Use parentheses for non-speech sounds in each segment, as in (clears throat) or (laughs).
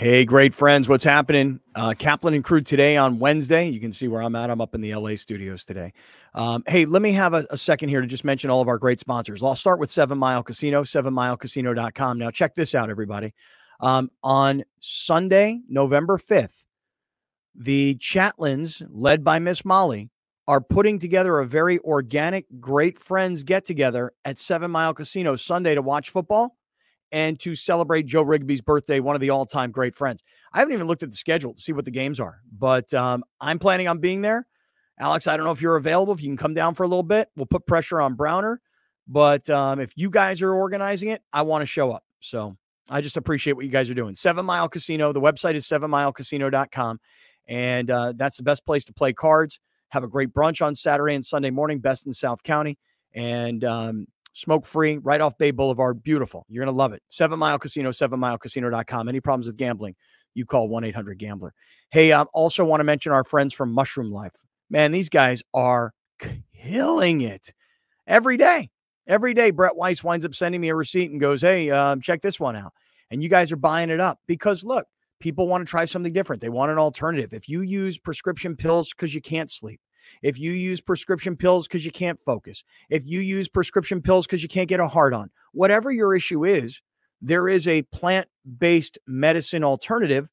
Hey, great friends. What's happening? Uh, Kaplan and crew today on Wednesday. You can see where I'm at. I'm up in the LA studios today. Um, hey, let me have a, a, second here to just mention all of our great sponsors. I'll start with Seven Mile Casino, sevenmilecasino.com. Now, check this out, everybody. Um, on Sunday, November 5th, the Chatlins, led by Miss Molly, are putting together a very organic, great friends get together at Seven Mile Casino Sunday to watch football and to celebrate Joe Rigby's birthday, one of the all time great friends. I haven't even looked at the schedule to see what the games are, but um, I'm planning on being there. Alex, I don't know if you're available. If you can come down for a little bit, we'll put pressure on Browner. But um, if you guys are organizing it, I want to show up. So I just appreciate what you guys are doing. Seven Mile Casino. The website is sevenmilecasino.com. And uh, that's the best place to play cards. Have a great brunch on Saturday and Sunday morning, best in South County. And um, smoke free, right off Bay Boulevard. Beautiful. You're going to love it. Seven Mile Casino, sevenmilecasino.com. Any problems with gambling, you call 1 800 Gambler. Hey, I um, also want to mention our friends from Mushroom Life. Man, these guys are killing it every day. Every day, Brett Weiss winds up sending me a receipt and goes, Hey, um, check this one out. And you guys are buying it up because look, people want to try something different. They want an alternative. If you use prescription pills because you can't sleep, if you use prescription pills because you can't focus, if you use prescription pills because you can't get a hard on, whatever your issue is, there is a plant based medicine alternative,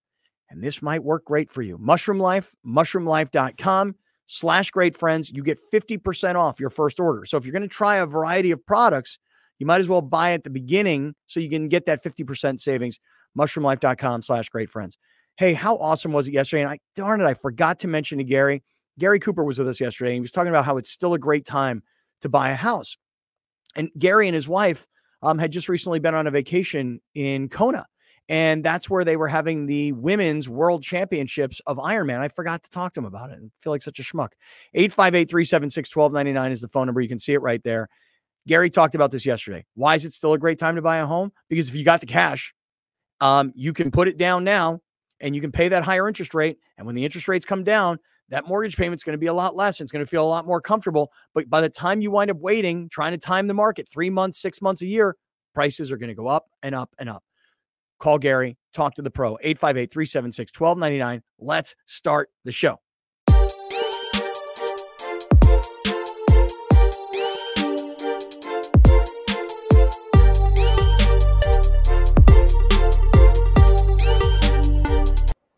and this might work great for you. Mushroom Life, mushroomlife.com slash great friends. You get 50% off your first order. So if you're going to try a variety of products, you might as well buy at the beginning so you can get that 50% savings. Mushroomlife.com slash great friends. Hey, how awesome was it yesterday? And I darn it, I forgot to mention to Gary Gary Cooper was with us yesterday. And he was talking about how it's still a great time to buy a house. And Gary and his wife um, had just recently been on a vacation in Kona. And that's where they were having the women's world championships of Ironman. I forgot to talk to him about it. I feel like such a schmuck. 858 376 1299 is the phone number. You can see it right there. Gary talked about this yesterday. Why is it still a great time to buy a home? Because if you got the cash, um, you can put it down now and you can pay that higher interest rate. And when the interest rates come down, that mortgage payment's going to be a lot less. And It's going to feel a lot more comfortable. But by the time you wind up waiting, trying to time the market three months, six months, a year, prices are going to go up and up and up. Call Gary, talk to the pro, 858 376 1299. Let's start the show.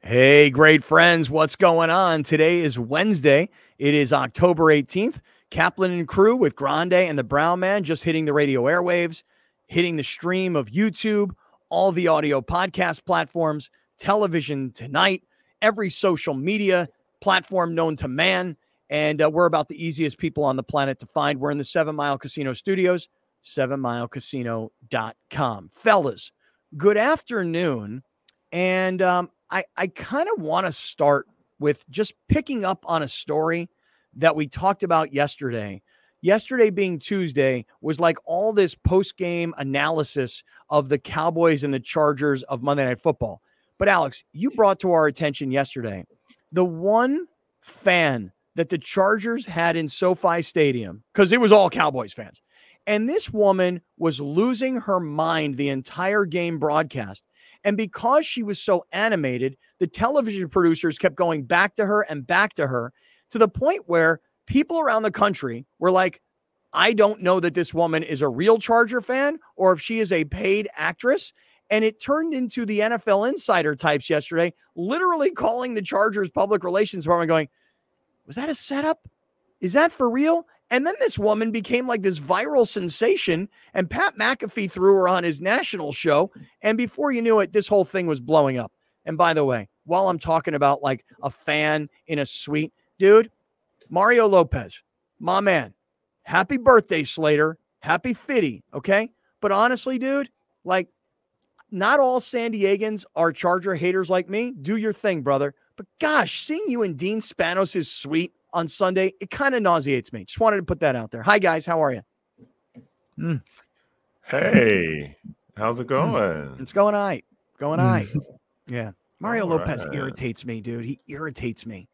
Hey, great friends, what's going on? Today is Wednesday. It is October 18th. Kaplan and crew with Grande and the Brown Man just hitting the radio airwaves, hitting the stream of YouTube, all the audio podcast platforms, television tonight, every social media platform known to man. And uh, we're about the easiest people on the planet to find. We're in the Seven Mile Casino studios, sevenmilecasino.com. Fellas, good afternoon. And um, I, I kind of want to start with just picking up on a story that we talked about yesterday. Yesterday being Tuesday was like all this post game analysis of the Cowboys and the Chargers of Monday Night Football. But Alex, you brought to our attention yesterday the one fan that the Chargers had in SoFi Stadium, because it was all Cowboys fans. And this woman was losing her mind the entire game broadcast and because she was so animated, the television producers kept going back to her and back to her to the point where people around the country were like, I don't know that this woman is a real Charger fan or if she is a paid actress. And it turned into the NFL insider types yesterday, literally calling the Chargers public relations department, going, Was that a setup? Is that for real? And then this woman became like this viral sensation, and Pat McAfee threw her on his national show. And before you knew it, this whole thing was blowing up. And by the way, while I'm talking about like a fan in a suite, dude, Mario Lopez, my man, happy birthday, Slater. Happy Fitty. Okay. But honestly, dude, like, not all San Diegans are Charger haters like me. Do your thing, brother. But gosh, seeing you in Dean Spanos' suite on Sunday, it kind of nauseates me. Just wanted to put that out there. Hi, guys. How are you? Mm. Hey, (laughs) how's it hmm. going? It's going all right. Going all right. (laughs) yeah. Mario all Lopez right. irritates me, dude. He irritates me.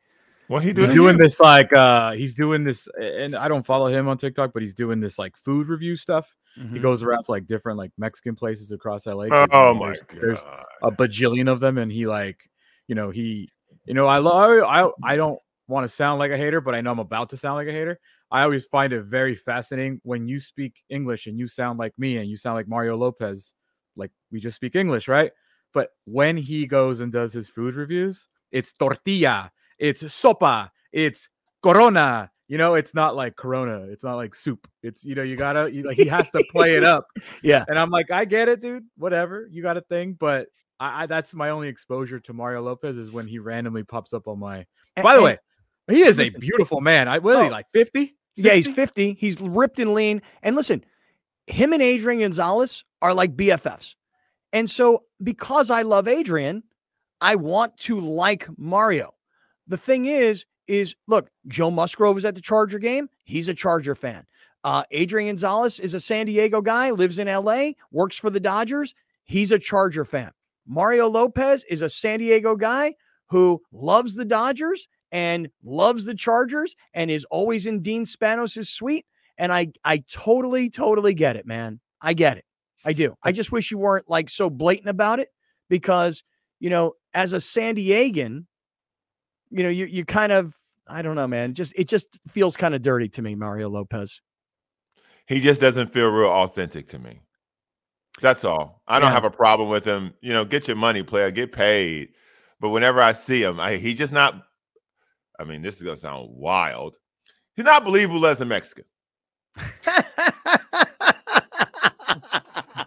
Well, he doing, he's doing this like uh he's doing this, and I don't follow him on TikTok, but he's doing this like food review stuff. Mm-hmm. He goes around to like different like Mexican places across LA. Oh my there's, god! There's a bajillion of them, and he like, you know, he, you know, I love. I I don't want to sound like a hater, but I know I'm about to sound like a hater. I always find it very fascinating when you speak English and you sound like me and you sound like Mario Lopez, like we just speak English, right? But when he goes and does his food reviews, it's tortilla, it's sopa, it's corona. You know, it's not like corona. It's not like soup. It's you know, you gotta you, like he has to play it up. (laughs) yeah. And I'm like, I get it, dude. Whatever. You got a thing, but I, I that's my only exposure to Mario Lopez is when he randomly pops up on my. By the way, he is a beautiful man. I was oh, like 50? Yeah, he's 50. He's ripped and lean. And listen, him and Adrian Gonzalez are like BFFs. And so because I love Adrian, I want to like Mario. The thing is, is look, Joe Musgrove is at the Charger game. He's a Charger fan. Uh, Adrian Gonzalez is a San Diego guy, lives in LA, works for the Dodgers. He's a Charger fan. Mario Lopez is a San Diego guy who loves the Dodgers and loves the Chargers and is always in Dean Spanos' suite. And I I totally, totally get it, man. I get it. I do. I just wish you weren't like so blatant about it because, you know, as a San Diegan, you know, you you kind of I don't know, man. Just it just feels kind of dirty to me, Mario Lopez. He just doesn't feel real authentic to me. That's all. I don't yeah. have a problem with him. You know, get your money, player, get paid. But whenever I see him, I, he just not. I mean, this is gonna sound wild. He's not believable as a Mexican. (laughs)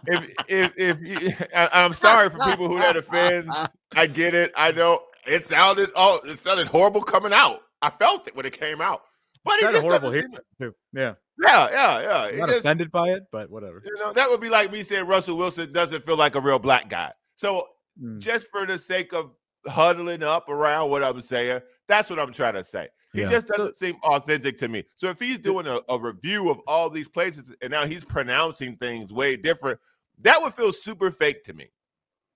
if if if you, (laughs) I, am sorry for people who that offends. I get it. I know it sounded oh, it sounded horrible coming out. I felt it when it came out. But it sounded horrible here too. Yeah. Yeah, yeah, yeah. I'm not just, offended by it, but whatever. You know, that would be like me saying Russell Wilson doesn't feel like a real black guy. So mm. just for the sake of huddling up around what I'm saying, that's what I'm trying to say. He yeah. just doesn't so, seem authentic to me. So if he's doing a, a, review of all these places and now he's pronouncing things way different, that would feel super fake to me.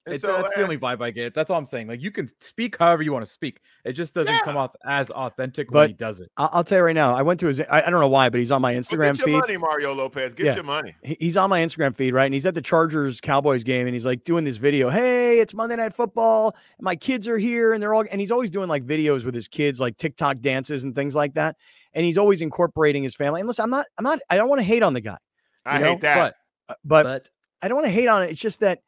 It's, so, that's uh, the only vibe I get. That's all I'm saying. Like you can speak however you want to speak. It just doesn't yeah. come off as authentic but when he does it. I'll tell you right now. I went to his. I, I don't know why, but he's on my Instagram get your feed. Money, Mario Lopez. Get yeah. your money. He's on my Instagram feed, right? And he's at the Chargers Cowboys game, and he's like doing this video. Hey, it's Monday Night Football. My kids are here, and they're all. And he's always doing like videos with his kids, like TikTok dances and things like that. And he's always incorporating his family. And listen, I'm not. I'm not. I don't want to hate on the guy. I know? hate that. But, but, but I don't want to hate on it. It's just that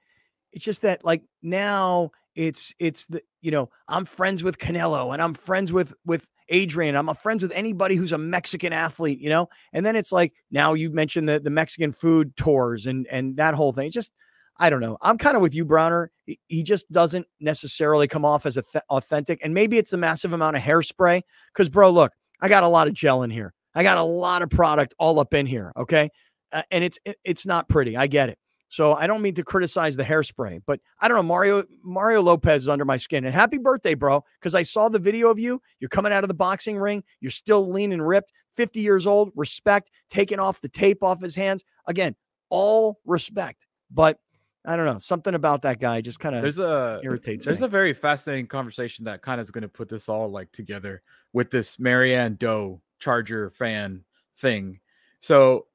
it's just that like now it's it's the you know I'm friends with Canelo and I'm friends with with Adrian. I'm a friends with anybody who's a Mexican athlete, you know. And then it's like now you mentioned the the Mexican food tours and and that whole thing. just I don't know. I'm kind of with you, Browner. He just doesn't necessarily come off as th- authentic. And maybe it's the massive amount of hairspray. Because, bro, look, I got a lot of gel in here. I got a lot of product all up in here. Okay, uh, and it's it's not pretty. I get it. So I don't mean to criticize the hairspray, but I don't know. Mario Mario Lopez is under my skin. And happy birthday, bro. Because I saw the video of you. You're coming out of the boxing ring. You're still lean and ripped. 50 years old. Respect. Taking off the tape off his hands. Again, all respect. But I don't know. Something about that guy just kind of there's a irritates. There's me. a very fascinating conversation that kind of is going to put this all like together with this Marianne Doe Charger fan thing. So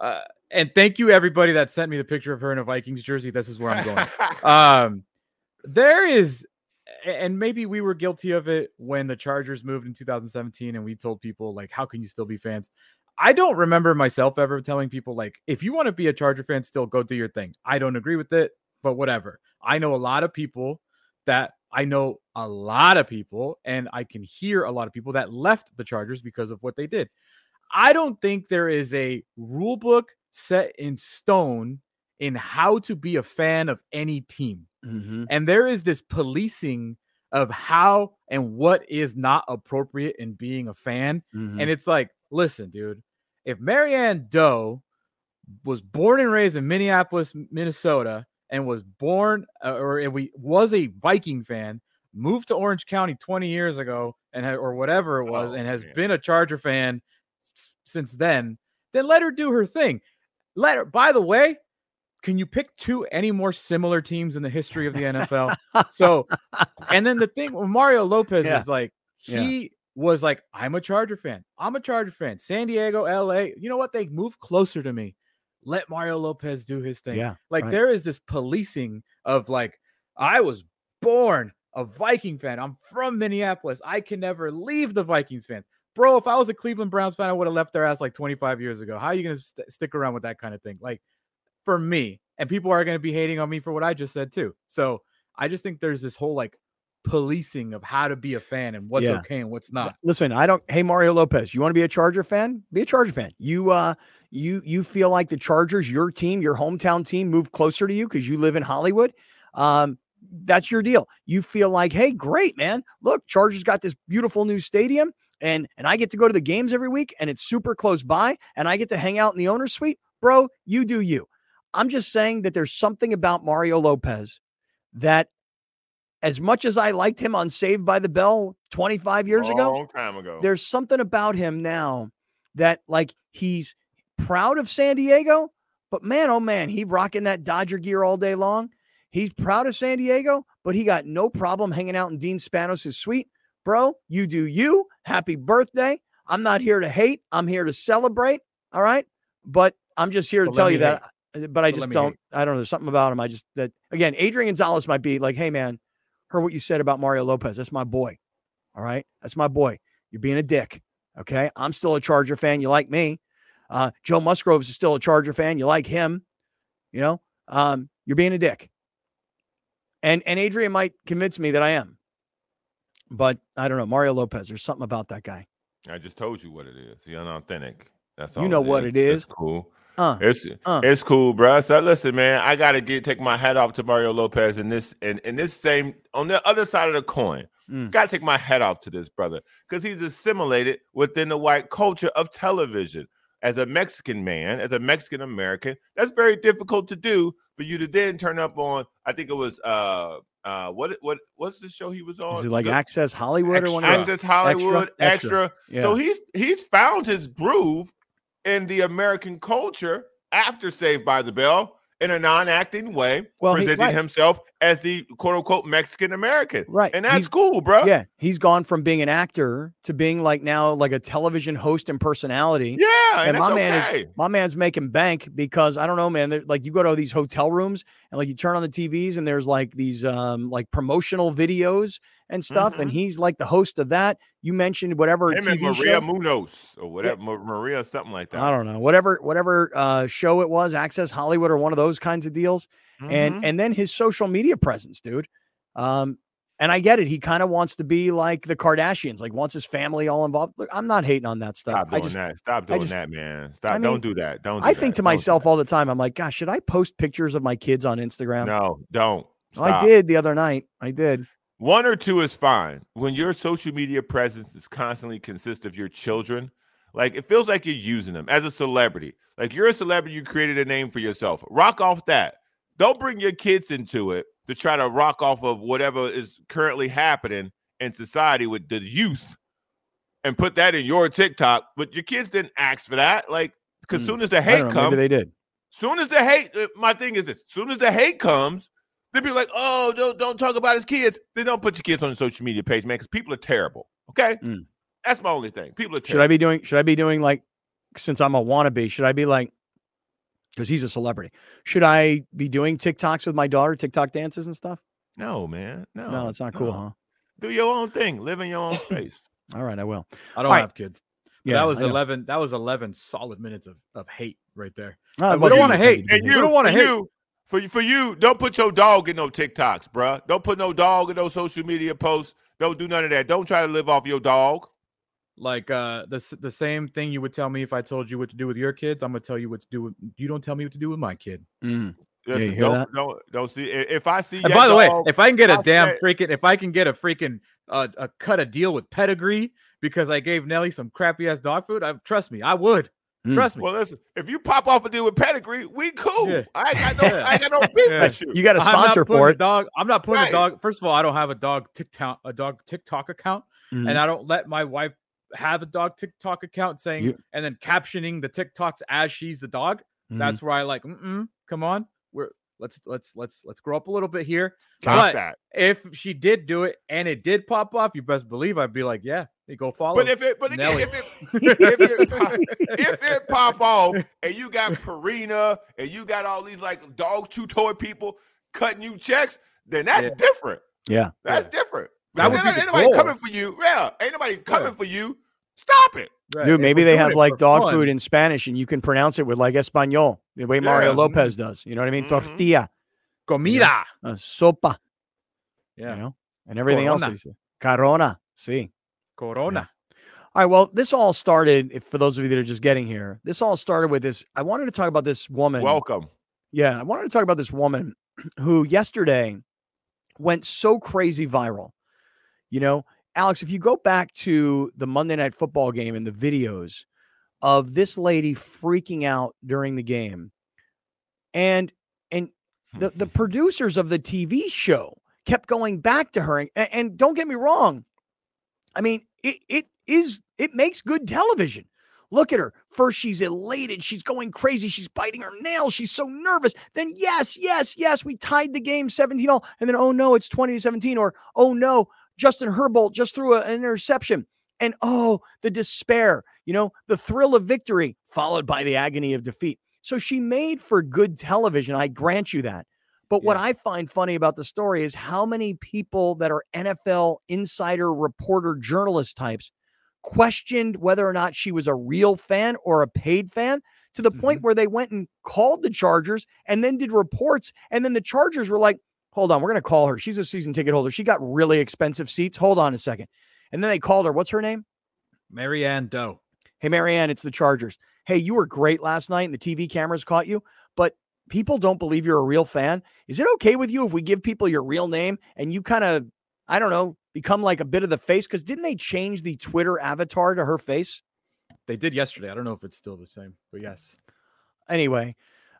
uh, and thank you everybody that sent me the picture of her in a Vikings jersey. This is where I'm going. um, there is, and maybe we were guilty of it when the Chargers moved in 2017, and we told people like, "How can you still be fans?" I don't remember myself ever telling people like, "If you want to be a Charger fan, still go do your thing." I don't agree with it, but whatever. I know a lot of people that I know a lot of people, and I can hear a lot of people that left the Chargers because of what they did. I don't think there is a rule book set in stone in how to be a fan of any team. Mm-hmm. And there is this policing of how and what is not appropriate in being a fan. Mm-hmm. And it's like, listen, dude, if Marianne Doe was born and raised in Minneapolis, Minnesota, and was born uh, or we was a Viking fan, moved to Orange County 20 years ago and had, or whatever it was, oh, and has man. been a Charger fan since then, then let her do her thing. Let her, by the way, can you pick two any more similar teams in the history of the NFL? so, and then the thing with Mario Lopez yeah. is like, he yeah. was like, I'm a Charger fan. I'm a Charger fan. San Diego, LA. You know what? They move closer to me. let Mario Lopez do his thing. Yeah, like right. there is this policing of like I was born a Viking fan. I'm from Minneapolis. I can never leave the Vikings fans. Bro, if I was a Cleveland Browns fan, I would have left their ass like 25 years ago. How are you going to st- stick around with that kind of thing? Like for me, and people are going to be hating on me for what I just said too. So I just think there's this whole like policing of how to be a fan and what's Yeah. okay and what's not. Listen, I don't. Hey, Mario Lopez, you want to be a Charger fan? Be a Charger fan. You uh, you you feel like the Chargers, your team, your hometown team, move closer to you because you live in Hollywood. Um, that's your deal. You feel like, hey, great, man. Look, Chargers got this beautiful new stadium, and and I get to go to the games every week, and it's super close by, and I get to hang out in the owner's suite, bro. You do you. I'm just saying that there's something about Mario Lopez that, as much as I liked him on Saved by the Bell 25 years ago, Long time ago. there's something about him now that like he's proud of San Diego, but man, oh man, he rocking that Dodger gear all day long. He's proud of San Diego, but he got no problem hanging out in Dean Spanos' suite. Bro, you do you. Happy birthday. I'm not here to hate. I'm here to celebrate. All right. But I'm just here to But tell you that. uh, But I But just don't. hate. I don't know. There's something about him. I just that again, Adrian Gonzalez might be like, hey man, heard what you said about Mario Lopez. That's my boy. All right. That's my boy. You're being a dick. Okay. I'm still a Charger fan. You like me. Uh, Joe Musgrove is still a Charger fan. You like him. You know, um, you're being a dick. And and Adrian might convince me that I am. But I don't know. Mario Lopez, there's something about that guy. I just told you what it is. He unauthentic. That's all. You know what it It's is. cool. Uh, It's uh. it's cool, bro. So listen, man, I gotta get take my hat off to Mario Lopez in this and in this same on the other side of the coin. Mm. Gotta take my hat off to this brother because he's assimilated within the white culture of television. As a Mexican man, as a Mexican American, that's very difficult to do for you to then turn up on. I think it was uh uh what what what's the show he was on? Is it like The- Access Hollywood or one? Access Hollywood, extra. extra. Yeah. So he's he's found his groove in the American culture after Saved by the Bell in a non-acting way, Well, he- right. himself as the quote unquote Mexican American. Right. And that's He's- cool, bro. Yeah, he's gone from being an actor to being like now like a television host and personality. Yeah, and and, my man okay. is my man's making bank because I don't know, man. Like you go to these hotel rooms and like you turn on the TVs and there's like these um like promotional videos and stuff, and he's like the host of that. You mentioned whatever Mm-hmm. Him TV Maria show. Munoz or whatever, Ma- Maria something like that. I don't know, whatever whatever uh, show it was, Access Hollywood or one of those kinds of deals, Mhm. and and then his social media presence, dude. Um, and I get it. He kind of wants to be like the Kardashians, like wants his family all involved. Look, I'm not hating on that stuff. Stop I doing just that. Stop doing just- that, man. Stop. I mean, don't do that. Don't. Do I think that. to myself all the time, I'm like, gosh, should I post pictures of my kids on Instagram? No, don't. Oh, I did the other night. I did. One or two is fine. When your social media presence is constantly consists of your children, like it feels like you're using them as a celebrity. Like you're a celebrity, you created a name for yourself. Rock off that. Don't bring your kids into it to try to rock off of whatever is currently happening in society with the youth and put that in your TikTok. But your kids didn't ask for that. Like, because Hmm. soon as the hate comes, they did. Soon as the hate, uh, my thing is this: soon as the hate comes, they'll be like, "Oh, don't don't talk about his kids." Then don't put your kids on the social media page, man, because people are terrible. Okay, Mm. that's my only thing. People are Terrible. Should. I be doing? Should I be doing like? Since I'm a wannabe, should I be like? Because he's a celebrity. Should I be doing TikToks with my daughter, TikTok dances and stuff? no, man, no, No, it's not cool, no. huh? Do your own thing. Live in your own (laughs) space. All right, I will. I don't All right. have kids. Yeah, that was I know. 11 that was 11 solid minutes of, of hate right there. Ah, we don't wanna hate, And you, We don't wanna for hate. you, for you, for you, don't put your dog in no TikToks, bruh. Don't put no dog in no social media posts. Don't do none of that. Don't try to live off your dog. Like uh the the same thing you would tell me if I told you what to do with your kids, I'm gonna tell you what to do with you don't tell me what to do with my kid. Mm. you Listen, hear don't, that? don't don't see if I see. And your by the way, if I can get a I'll damn say- freaking if I can get a freaking uh, a cut a deal with pedigree because I gave Nelly some crappy ass dog food, I trust me, I would. Mm. Trust me. Well, listen, if you pop off a deal with pedigree, we cool. Yeah. I ain't got no, (laughs) I ain't got no beef Yeah. with you. You got a I'm not sponsor for a it. Dog, I'm not putting Right. a dog. First of all, I don't have a dog TikTok a dog TikTok account, Mhm. and I don't let my wife have a dog TikTok account saying You- and then captioning the TikToks as she's the dog. Mhm. That's where I like. Mm-mm, come on, we're let's let's let's let's grow up a little bit here. Stop but that. if she did do it and it did pop off, you best believe I'd be like, yeah, you go follow. But if it, but again, if it, if it, (laughs) pop, if it pop off and you got Purina and you got all these like dog chew toy people cutting you checks, then that's yeah. different. Yeah, that's yeah. different. That would ain't, nobody coming for you. Yeah, ain't nobody coming yeah. for you. Stop it. Right. Dude, maybe they have like dog fun. food in Spanish and you can pronounce it with like Espanol, the way Mario yeah. Lopez does. You know what I mean? Mm-hmm. Tortilla. Comida. Uh, sopa. Yeah. You know? And everything Corona. else. Corona. See. Corona. Yeah. All right. Well, this all started, if for those of you that are just getting here, this all started with this. I wanted to talk about this woman. Welcome. Yeah. I wanted to talk about this woman who yesterday went so crazy viral. You know, Alex, if you go back to the Monday Night Football game and the videos of this lady freaking out during the game, and and the the (laughs) producers of the TV show kept going back to her, and, and don't get me wrong, I mean it it is it makes good television. Look at her. First, she's elated. She's going crazy. She's biting her nails. She's so nervous. Then, yes, yes, yes, we tied the game 17 all. And then, oh no, it's 20 to 17. Or, oh no, Justin Herbert just threw an interception. And oh, the despair, you know, the thrill of victory followed by the agony of defeat. So she made for good television. I grant you that. But yes. what I find funny about the story is how many people that are NFL insider reporter journalist types questioned whether or not she was a real fan or a paid fan to the mm-hmm. point where they went and called the Chargers and then did reports. And then the Chargers were like, Hold on, we're going to call her. She's a season ticket holder. She got really expensive seats. Hold on a second. And then they called her. What's her name? Marianne Doe. Hey, Marianne, it's the Chargers. Hey, you were great last night and the TV cameras caught you, but people don't believe you're a real fan. Is it okay with you if we give people your real name and you kind of, I don't know, become like a bit of the face? Because didn't they change the Twitter avatar to her face? They did yesterday. I don't know if it's still the same, but yes. Anyway,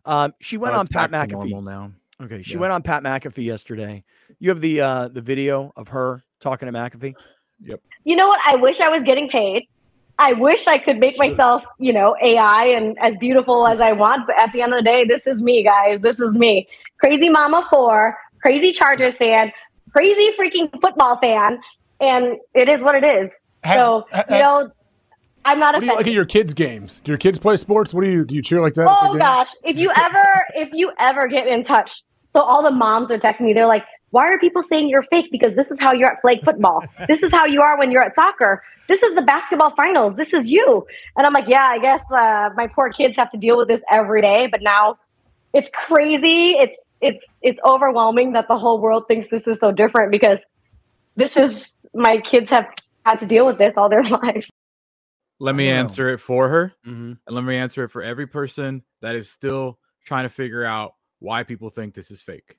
um, she went oh, on Pat McAfee. Normal now. Okay, she yeah. went on Pat McAfee yesterday. You have the uh the video of her talking to McAfee. Yep. You know what? I wish I was getting paid. I wish I could make myself, you know, AI and as beautiful as I want. But at the end of the day, this is me, guys. This is me. Crazy mama four, crazy Chargers fan, crazy freaking football fan, and it is what it is. Has, so has, you know, I'm not. What do you like at your kids' games? Do your kids play sports? What do you do? You cheer like that? Oh gosh! If you ever, if you ever get in touch so all the moms are texting me. They're like, why are people saying you're fake? Because this is how you're at flag football. (laughs) this is how you are when you're at soccer. This is the basketball finals. This is you. And I'm like, yeah, I guess uh, my poor kids have to deal with this every day. But now it's crazy. It's it's it's overwhelming that the whole world thinks this is so different because this is my kids have had to deal with this all their (laughs) lives. Let me answer it for her, mm-hmm. and let me answer it for every person that is still trying to figure out why people think this is fake.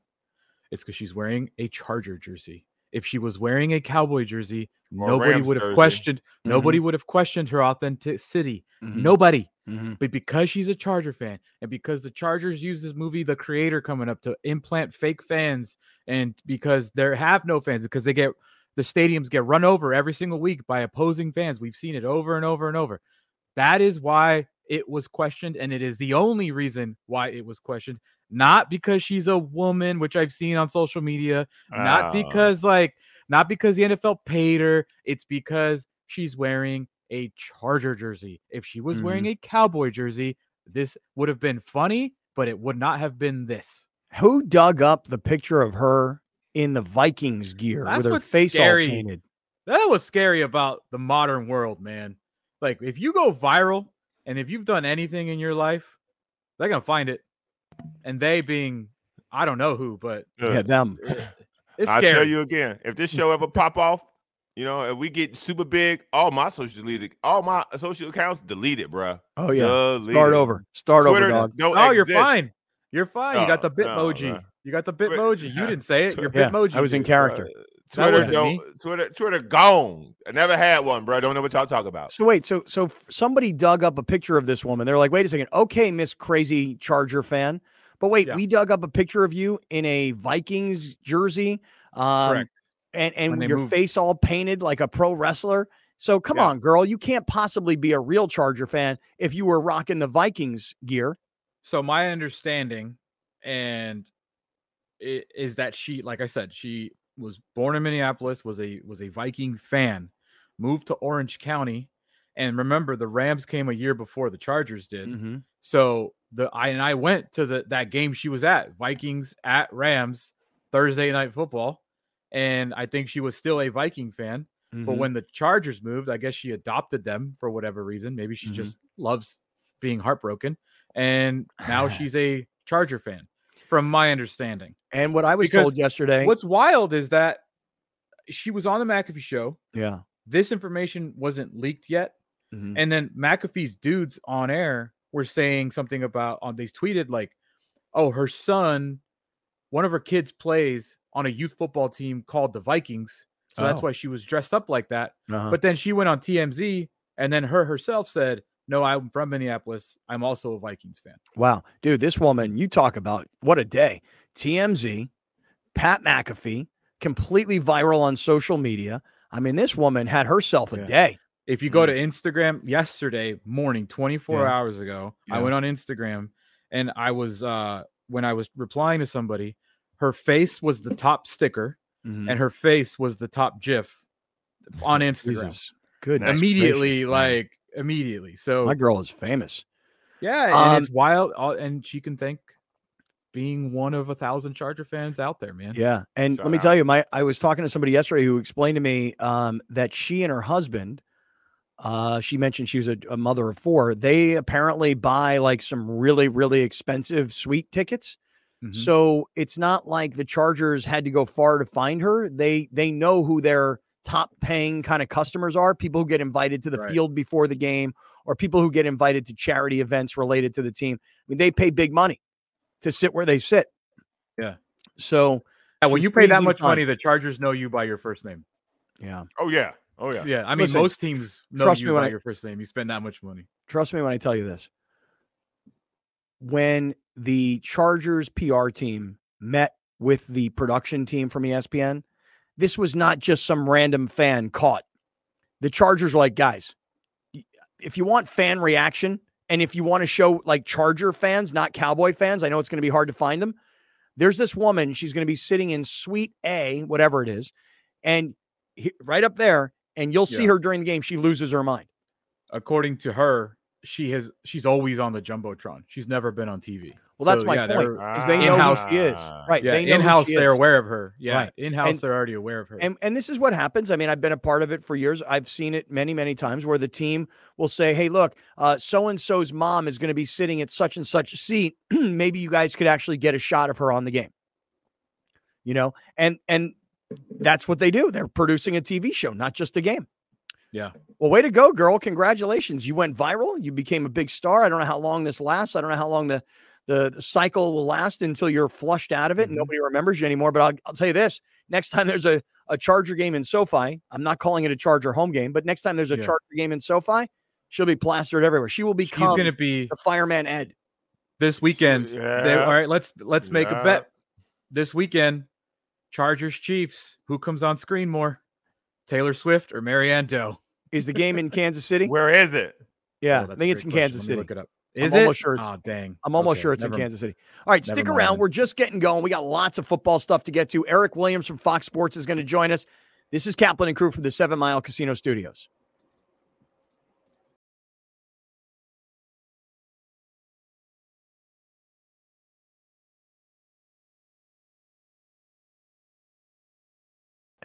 It's because she's wearing a Charger jersey. If she was wearing a Cowboy jersey, nobody Rams would have jersey. questioned. Mm-hmm. Nobody would have questioned her authenticity. Mm-hmm. Nobody. Mm-hmm. But because she's a Charger fan, and because the Chargers use this movie, The Creator, coming up to implant fake fans, and because there have no fans, because they get the stadiums get run over every single week by opposing fans. We've seen it over and over and over. That is why it was questioned, and it is the only reason why it was questioned not because she's a woman, which I've seen on social media, not oh. because like not because the NFL paid her, it's because she's wearing a Charger jersey. If she was mm-hmm. wearing a Cowboy jersey, this would have been funny, but it would not have been this. Who dug up the picture of her in the Vikings gear That's with her face scary. all painted? That was scary about the modern world, man. Like if you go viral and if you've done anything in your life, they're gonna find it and they being I don't know who, but yeah, them. It's I'll tell you again, if this show ever pop off, you know, if we get super big, all my social deleted, all my social accounts deleted, bro. Oh yeah, deleted. start over, start Twitter over, dog. oh, exist. you're fine. You're fine. you got oh, the Bitmoji. No, you got the Bitmoji. You (laughs) didn't say it. Your yeah, Bitmoji. I was in character. Twitter don't. Twitter, Twitter gone. I never had one, bro. I don't know what y'all talk about. So wait, so so somebody dug up a picture of this woman. They're like, wait a second. Okay, Miss Crazy Charger fan. But wait, yeah. we dug up a picture of you in a Vikings jersey. Um, Correct. And, and your moved. face all painted like a pro wrestler. So come yeah. on, girl. You can't possibly be a real Charger fan if you were rocking the Vikings gear. So my understanding, and is that she, like I said, she was born in Minneapolis, was a was a Viking fan, moved to Orange County, and remember the Rams came a year before the Chargers did. Mm-hmm. So the I and I went to the that game she was at, Vikings at Rams, Thursday night football, and I think she was still a Viking fan. Mm-hmm. But when the Chargers moved, I guess she adopted them for whatever reason. Maybe she mm-hmm. just loves being heartbroken, and now (laughs) she's a Charger fan, from my understanding. And what I was because told yesterday. What's wild is that she was on the McAfee show. Yeah. This information wasn't leaked yet. Mm-hmm. And then McAfee's dudes on air were saying something about on they tweeted like, oh, her son, one of her kids plays on a youth football team called the Vikings. So oh. that's why she was dressed up like that. Uh-huh. But then she went on TMZ and then her herself said, No, I'm from Minneapolis. I'm also a Vikings fan. Wow. Dude, this woman, you talk about what a day. TMZ, Pat McAfee, completely viral on social media. I mean, this woman had herself a yeah. day. If you go to mm. Instagram yesterday morning, 24 yeah. hours ago, yeah. I went on Instagram and I was uh when I was replying to somebody, her face was the top sticker mm-hmm. and her face was the top GIF on Instagram. Good. Immediately, like immediately. So my girl is famous. Yeah, and um, it's wild, and she can thank being one of a thousand Charger fans out there, man. Yeah, and Shout let me out. tell you, my I was talking to somebody yesterday who explained to me um, that she and her husband uh, she mentioned she was a, a, mother of four. They apparently buy like some really, really expensive suite tickets. Mm-hmm. So it's not like the Chargers had to go far to find her. They they know who their top paying kind of customers are. People who get invited to the right. field before the game, or people who get invited to charity events related to the team. I mean, they pay big money to sit where they sit. Yeah. So yeah, when you pay that much fun. money, the Chargers know you by your first name. Yeah. Oh yeah. Oh yeah. Yeah. I mean, Listen, most teams know trust you me by I, your first name. You spend that much money. Trust me when I tell you this. When the Chargers PR team met with the production team from ESPN, this was not just some random fan caught. The Chargers like, guys, if you want fan reaction and if you want to show like Charger fans, not Cowboy fans, I know it's going to be hard to find them. There's this woman, she's going to be sitting in suite A, whatever it is, and right up there, and you'll see yeah. her during the game. She loses her mind. According to her, she has she's always on the jumbotron. She's never been on TV. Well, that's so, my yeah, point. Is they know in-house, who she is, uh, right? Yeah, they in house they're aware of her. Yeah, right. in house they're already aware of her. And and this is what happens. I mean, I've been a part of it for years. I've seen it many many times where the team will say, "Hey, look, uh, so and so's mom is going to be sitting at such and such a seat. (clears throat) Maybe you guys could actually get a shot of her on the game." You know, and and that's what they do. They're producing a TV show, not just a game. Yeah. Well, way to go, girl. Congratulations. You went viral. You became a big star. I don't know how long this lasts. I don't know how long the the, the cycle will last until you're flushed out of it. Mm-hmm. Nobody remembers you anymore. But I'll, I'll tell you this next time there's a, a Charger game in SoFi, I'm not calling it a Charger home game, but next time there's a yeah. Charger game in SoFi, she'll be plastered everywhere. She will become She's gonna be the fireman Ed. This weekend. Yeah. They, all right, let's let's yeah. make a bet. This weekend, Chargers Chiefs. Who comes on screen more? Taylor Swift or Marianne Doe? Is the game in Kansas City? Where is it? Yeah, oh, I think it's in question. Kansas City. Look it up. Is I'm it? Almost sure it's, oh, dang. I'm almost okay, sure it's never, in Kansas City. All right, stick around. We're just getting going. We got lots of football stuff to get to. Eric Williams from Fox Sports is going to join us. This is Kaplan and crew from the Seven Mile Casino Studios.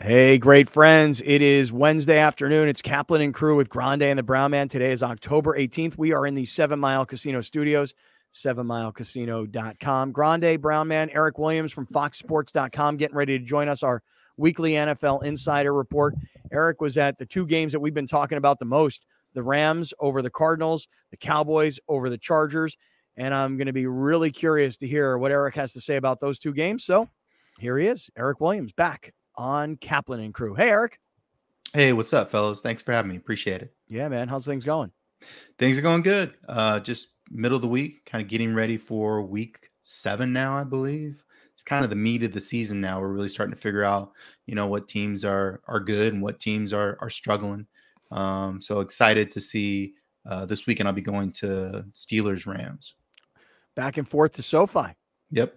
Hey, great friends. It is Wednesday afternoon. It's Kaplan and crew with Grande and the Brown Man. Today is October 18th. We are in the Seven Mile Casino Studios, sevenmilecasino.com. Grande, Brown Man, Eric Williams from foxsports.com getting ready to join us, our weekly NFL Insider Report. Eric was at the two games that we've been talking about the most the Rams over the Cardinals, the Cowboys over the Chargers. And I'm going to be really curious to hear what Eric has to say about those two games. So here he is, Eric Williams, back on Kaplan and crew. Hey, Eric. Hey, what's up, fellas? Thanks for having me. Appreciate it. Yeah, man. How's things going? Things are going good. Uh, just middle of the week, kind of getting ready for week seven now, I believe. It's kind of the meat of the season now. We're really starting to figure out, you know, what teams are are good and what teams are are struggling. Um, so excited to see uh, this weekend. I'll be going to Steelers Rams. Back and forth to SoFi. Yep.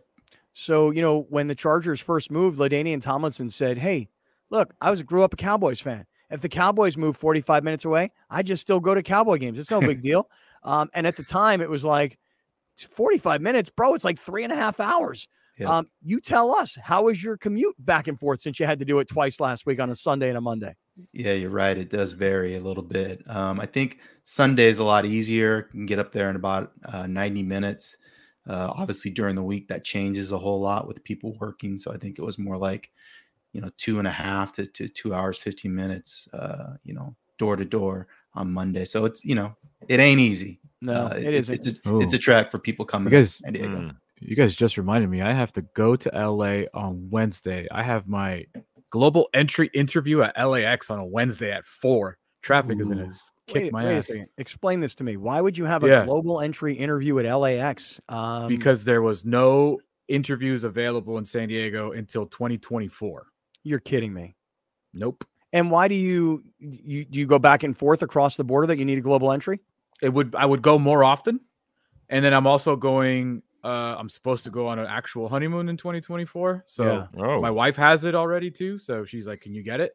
So, you know, when the Chargers first moved, LaDainian Tomlinson said, Hey, look, I was grew up a Cowboys fan. If the Cowboys move 45 minutes away, I just still go to Cowboy games. It's no big (laughs) deal. Um, and at the time, it was like 45 minutes, bro. It's like three and a half hours. Um, you tell us, how was your commute back and forth since you had to do it twice last week on a Sunday and a Monday? Yeah, you're right. It does vary a little bit. Um, I think Sunday is a lot easier. You can get up there in about uh, 90 minutes. Uh, obviously, during the week, that changes a whole lot with people working. So I think it was more like, you know, two and a half to, to two hours, 15 minutes, uh, you know, door to door on Monday. So it's, you know, it ain't easy. No, uh, it is. It's, it's, a, it's a track for people coming because, San Diego. Mm, you guys just reminded me I have to go to LA on Wednesday. I have my global entry interview at LAX on a Wednesday at four. Traffic Ooh. is gonna kick wait, my wait ass. Explain this to me. Why would you have a yeah. global entry interview at LAX? Um, because there was no interviews available in San Diego until 2024. You're kidding me. Nope. And why do you you do you go back and forth across the border that you need a global entry? It would I would go more often. And then I'm also going uh, I'm supposed to go on an actual honeymoon in 2024. So yeah. oh. my wife has it already too. So she's like, "Can you get it?"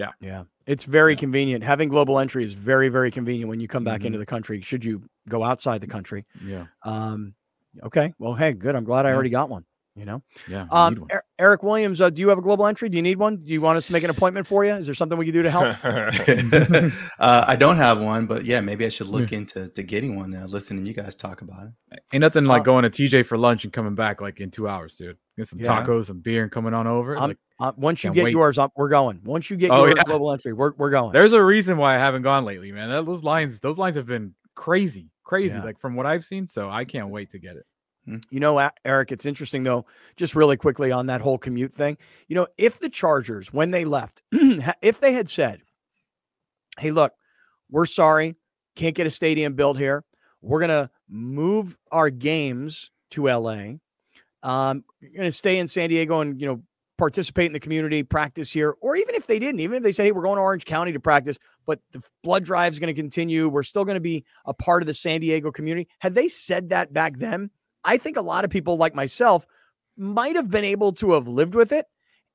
Yeah, yeah. It's very yeah. convenient. Having global entry is very, very convenient when you come back mm-hmm. into the country. Should you go outside the country? Yeah. Um. Okay. Well, hey, good. I'm glad I already got one. You know. Yeah. Um. Eric Williams, uh, do you have a global entry? Do you need one? Do you want us to make an appointment for you? Is there something we can do to help? (laughs) uh, I don't have one, but yeah, maybe I should look into to getting one. Uh, listening you guys talk about it. Ain't nothing like uh, going to TJ for lunch and coming back like in two hours, dude. Get some yeah. tacos, some beer, and coming on over. Like, uh, once you get wait. yours, up, we're going. Once you get oh, your yeah. global entry, we're we're going. There's a reason why I haven't gone lately, man. Those lines, those lines have been crazy, crazy. Yeah. Like from what I've seen, so I can't wait to get it. Hmm. You know, Eric, it's interesting though, just really quickly on that whole commute thing. You know, if the Chargers, when they left, (clears throat) if they had said, hey, look, we're sorry, can't get a stadium built here. We're going to move our games to LA. Um, you're going to stay in San Diego and, you know, participate in the community, practice here, or even if they didn't, even if they said, hey, we're going to Orange County to practice, but the blood drive is going to continue, we're still going to be a part of the San Diego community. Had they said that back then, I think a lot of people like myself might have been able to have lived with it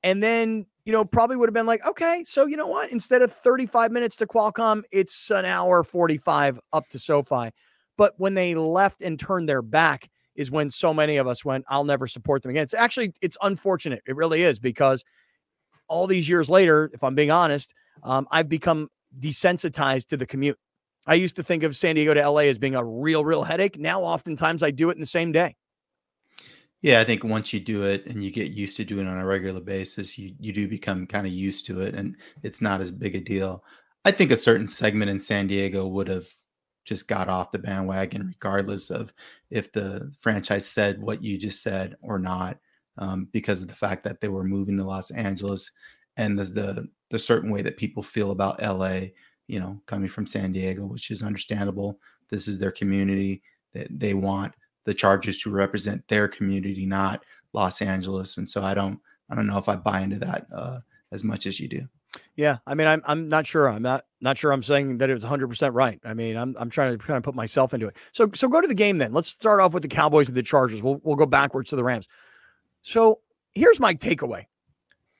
and then, you know, probably would have been like, okay, so you know what? Instead of 35 minutes to Qualcomm, it's an hour 45 up to SoFi. But when they left and turned their back, is when so many of us went, I'll never support them again. It's actually it's unfortunate. It really is because all these years later, if I'm being honest, um, I've become desensitized to the commute. I used to think of San Diego to LA as being a real, real headache. Now, oftentimes, I do it in the same day. Yeah, I think once you do it and you get used to doing it on a regular basis, you you do become kind of used to it, and it's not as big a deal. I think a certain segment in San Diego would have just got off the bandwagon, regardless of if the franchise said what you just said or not, um, because of the fact that they were moving to Los Angeles and the, the the certain way that people feel about LA you know, coming from San Diego, which is understandable. This is their community that they want the Chargers to represent their community, not Los Angeles. And so I don't, I don't know if I buy into that uh, as much as you do. Yeah, I mean, I'm I'm not sure. I'm not not sure. I'm saying that it was 100 percent right. I mean, I'm I'm trying to kind of put myself into it. So so go to the game then. Let's start off with the Cowboys and the Chargers. We'll we'll go backwards to the Rams. So here's my takeaway.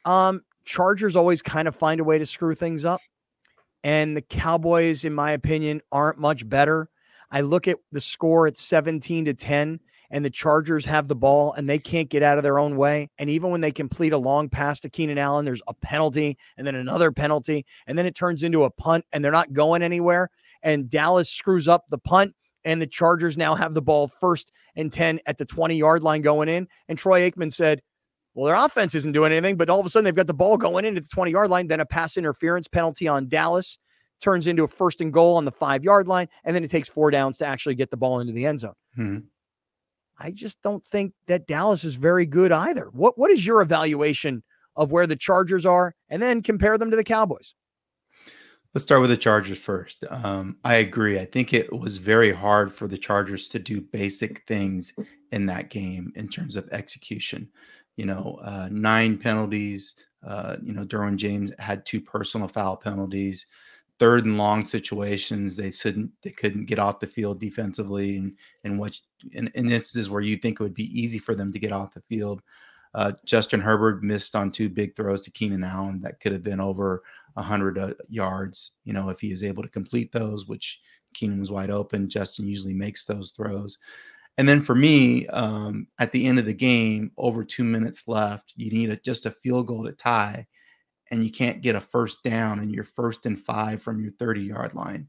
Um, Chargers always kind of find a way to screw things up and the Cowboys, in my opinion, aren't much better. I look at the score at 17 to 10, and the Chargers have the ball and they can't get out of their own way. And even when they complete a long pass to Keenan Allen, there's a penalty and then another penalty, and then it turns into a punt and they're not going anywhere. And Dallas screws up the punt, and the Chargers now have the ball first and 10 at the 20 yard line going in. And Troy Aikman said, well, their offense isn't doing anything, but all of a sudden they've got the ball going into the 20 yard line. Then a pass interference penalty on Dallas turns into a first and goal on the five yard line. And then it takes four downs to actually get the ball into the end zone. Hmm. I just don't think that Dallas is very good either. What What is your evaluation of where the Chargers are and then compare them to the Cowboys? Let's start with the Chargers first. Um, I agree. I think it was very hard for the Chargers to do basic things in that game in terms of execution you know, uh, nine penalties. Uh, you know, Derwin James had two personal foul penalties. Third and long situations, they couldn't they couldn't get off the field defensively, and and what in, in instances where you think it would be easy for them to get off the field. Uh, Justin Herbert missed on two big throws to Keenan Allen that could have been over 100 uh, yards. You know, if he was able to complete those, which Keenan was wide open. Justin usually makes those throws. And then for me, um, at the end of the game, over two minutes left, you need a, just a field goal to tie, and you can't get a first down, and you're first and five from your 30 yard line.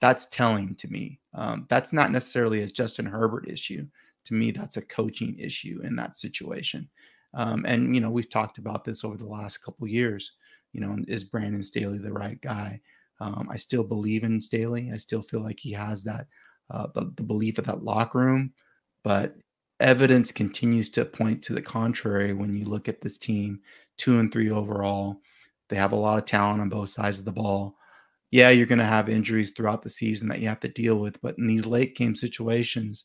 That's telling to me. Um, that's not necessarily a Justin Herbert issue. To me, that's a coaching issue in that situation. Um, and you know, we've talked about this over the last couple years. You know, is Brandon Staley the right guy? Um, I still believe in Staley. I still feel like he has that uh, the, the belief of that locker room, but evidence continues to point to the contrary when you look at this team, two and three overall. They have a lot of talent on both sides of the ball. Yeah, you're going to have injuries throughout the season that you have to deal with, but in these late game situations,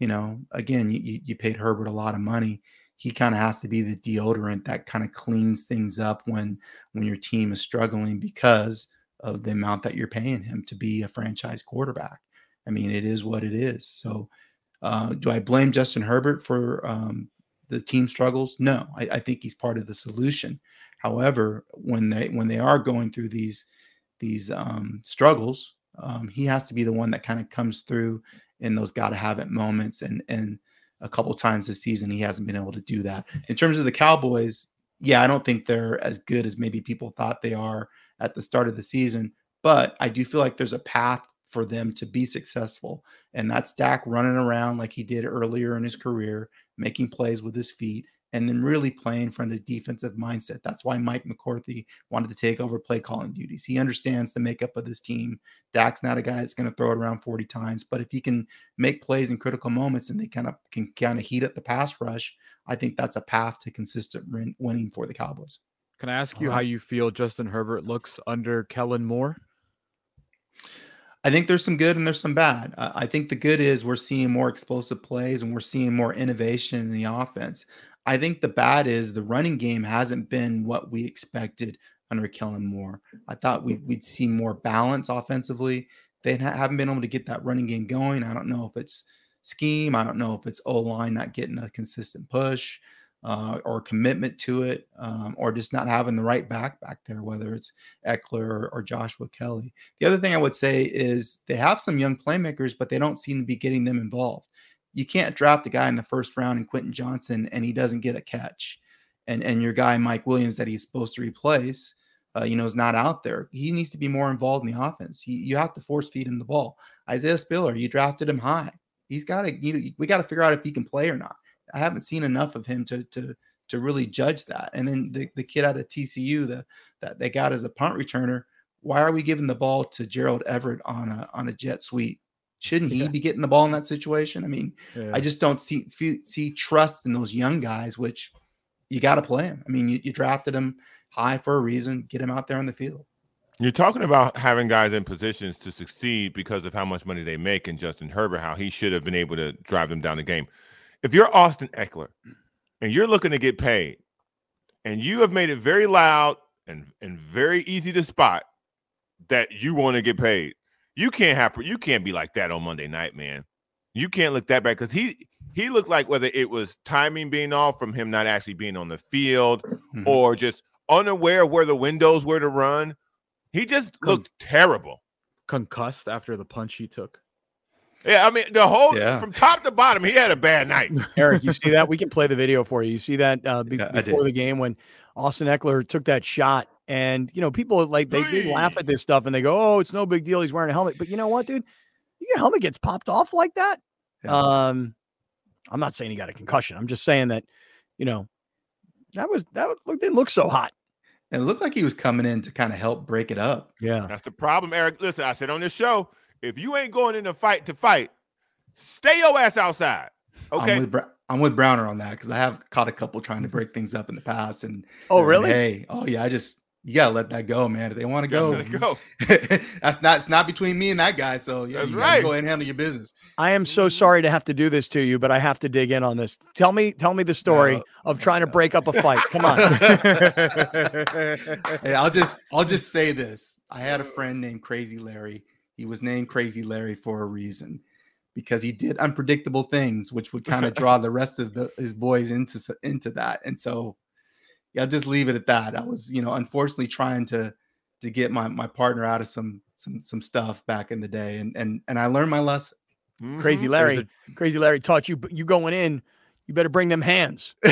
you know, again, you, you paid Herbert a lot of money. He kind of has to be the deodorant that kind of cleans things up when when your team is struggling because of the amount that you're paying him to be a franchise quarterback. I mean, it is what it is. So, uh, do I blame Justin Herbert for um, the team struggles? No, I, I, think he's part of the solution. However, when they when they are going through these these um, struggles, um, he has to be the one that kind of comes through in those got to have it moments. And and a couple times this season, he hasn't been able to do that. In terms of the Cowboys, yeah, I don't think they're as good as maybe people thought they are at the start of the season. But I do feel like there's a path for them to be successful. And that's Dak running around like he did earlier in his career, making plays with his feet, and then really playing from a defensive mindset. That's why Mike McCarthy wanted to take over play calling duties. He understands the makeup of this team. Dak's not a guy that's going to throw it around 40 times, but if he can make plays in critical moments and they kind of can kind of heat up the pass rush, I think that's a path to consistent winning for the Cowboys. Can I ask you how you feel Justin Herbert looks under Kellen Moore? I think there's some good and there's some bad. Uh, I think the good is we're seeing more explosive plays and we're seeing more innovation in the offense. I think the bad is the running game hasn't been what we expected under Kellen Moore. I thought we'd, we'd see more balance offensively. They haven't been able to get that running game going. I don't know if it's scheme. I don't know if it's O line not getting a consistent push uh, or commitment to it, um, or just not having the right back back there, whether it's Ekeler or, or, Joshua Kelley. The other thing I would say is they have some young playmakers, but they don't seem to be getting them involved. You can't draft a guy in the first round in Quentin Johnston and he doesn't get a catch, and and your guy Mike Williams that he's supposed to replace. Uh, you know, is not out there. He needs to be more involved in the offense. He, you have to force feed him the ball. Isaiah Spiller, you drafted him high. He's got to, you know, we got to figure out if he can play or not. I haven't seen enough of him to to to really judge that. And then the, the kid out of TCU the, that they got as a punt returner, why are we giving the ball to Gerald Everett on a on a jet sweep? Shouldn't he yeah. be getting the ball in that situation? I mean, yeah. I just don't see see trust in those young guys, which you got to play him. I mean, you, you drafted him high for a reason. Get him out there on the field. You're talking about having guys in positions to succeed because of how much money they make, and Justin Herbert, how he should have been able to drive them down the game if you're Austin Ekeler and you're looking to get paid, and you have made it very loud and, and very easy to spot that you want to get paid, you can't have you can't be like that on Monday night, man. You can't look that bad because he he looked like whether it was timing being off from him not actually being on the field mm-hmm. or just unaware of where the windows were to run. He just looked terrible. Concussed after the punch he took. Yeah, I mean the whole yeah. from top to bottom, he had a bad night. (laughs) Eric, you see that? We can play the video for you. You see that uh, be- yeah, before the game when Austin Ekeler took that shot, and you know people like they, they laugh at this stuff and they go, "Oh, it's no big deal. He's wearing a helmet." But you know what, dude? Your helmet gets popped off like that. Yeah. Um, I'm not saying he got a concussion. I'm just saying that, you know, that was that was, didn't look so hot. And it looked like he was coming in to kind of help break it up. Yeah, that's the problem, Eric. Listen, I said on this show if you ain't going in a fight to fight, stay your ass outside. Okay. I'm with, I'm with Browner on that because I have caught a couple trying to break things up in the past. And oh, really? And, hey, oh yeah, I just you gotta let that go, man. If they want to go, Let it go. (laughs) that's not it's not between me and that guy. So yeah, That's you right. Go ahead and handle your business. I am so mm-hmm. sorry to have to do this to you, but I have to dig in on this. Tell me, tell me the story No, of trying to break up a fight. Come on. (laughs) Hey, I'll just I'll just say this. I had a friend named Crazy Larry. He was named Crazy Larry for a reason because he did unpredictable things, which would kind of draw the rest of the, his boys into into that. And so, yeah, I'll just leave it at that. I was, you know, unfortunately trying to to get my my partner out of some some some stuff back in the day, and and and I learned my lesson. Crazy Mhm. Larry, Crazy Larry taught you. You going in, you better bring them hands. (laughs)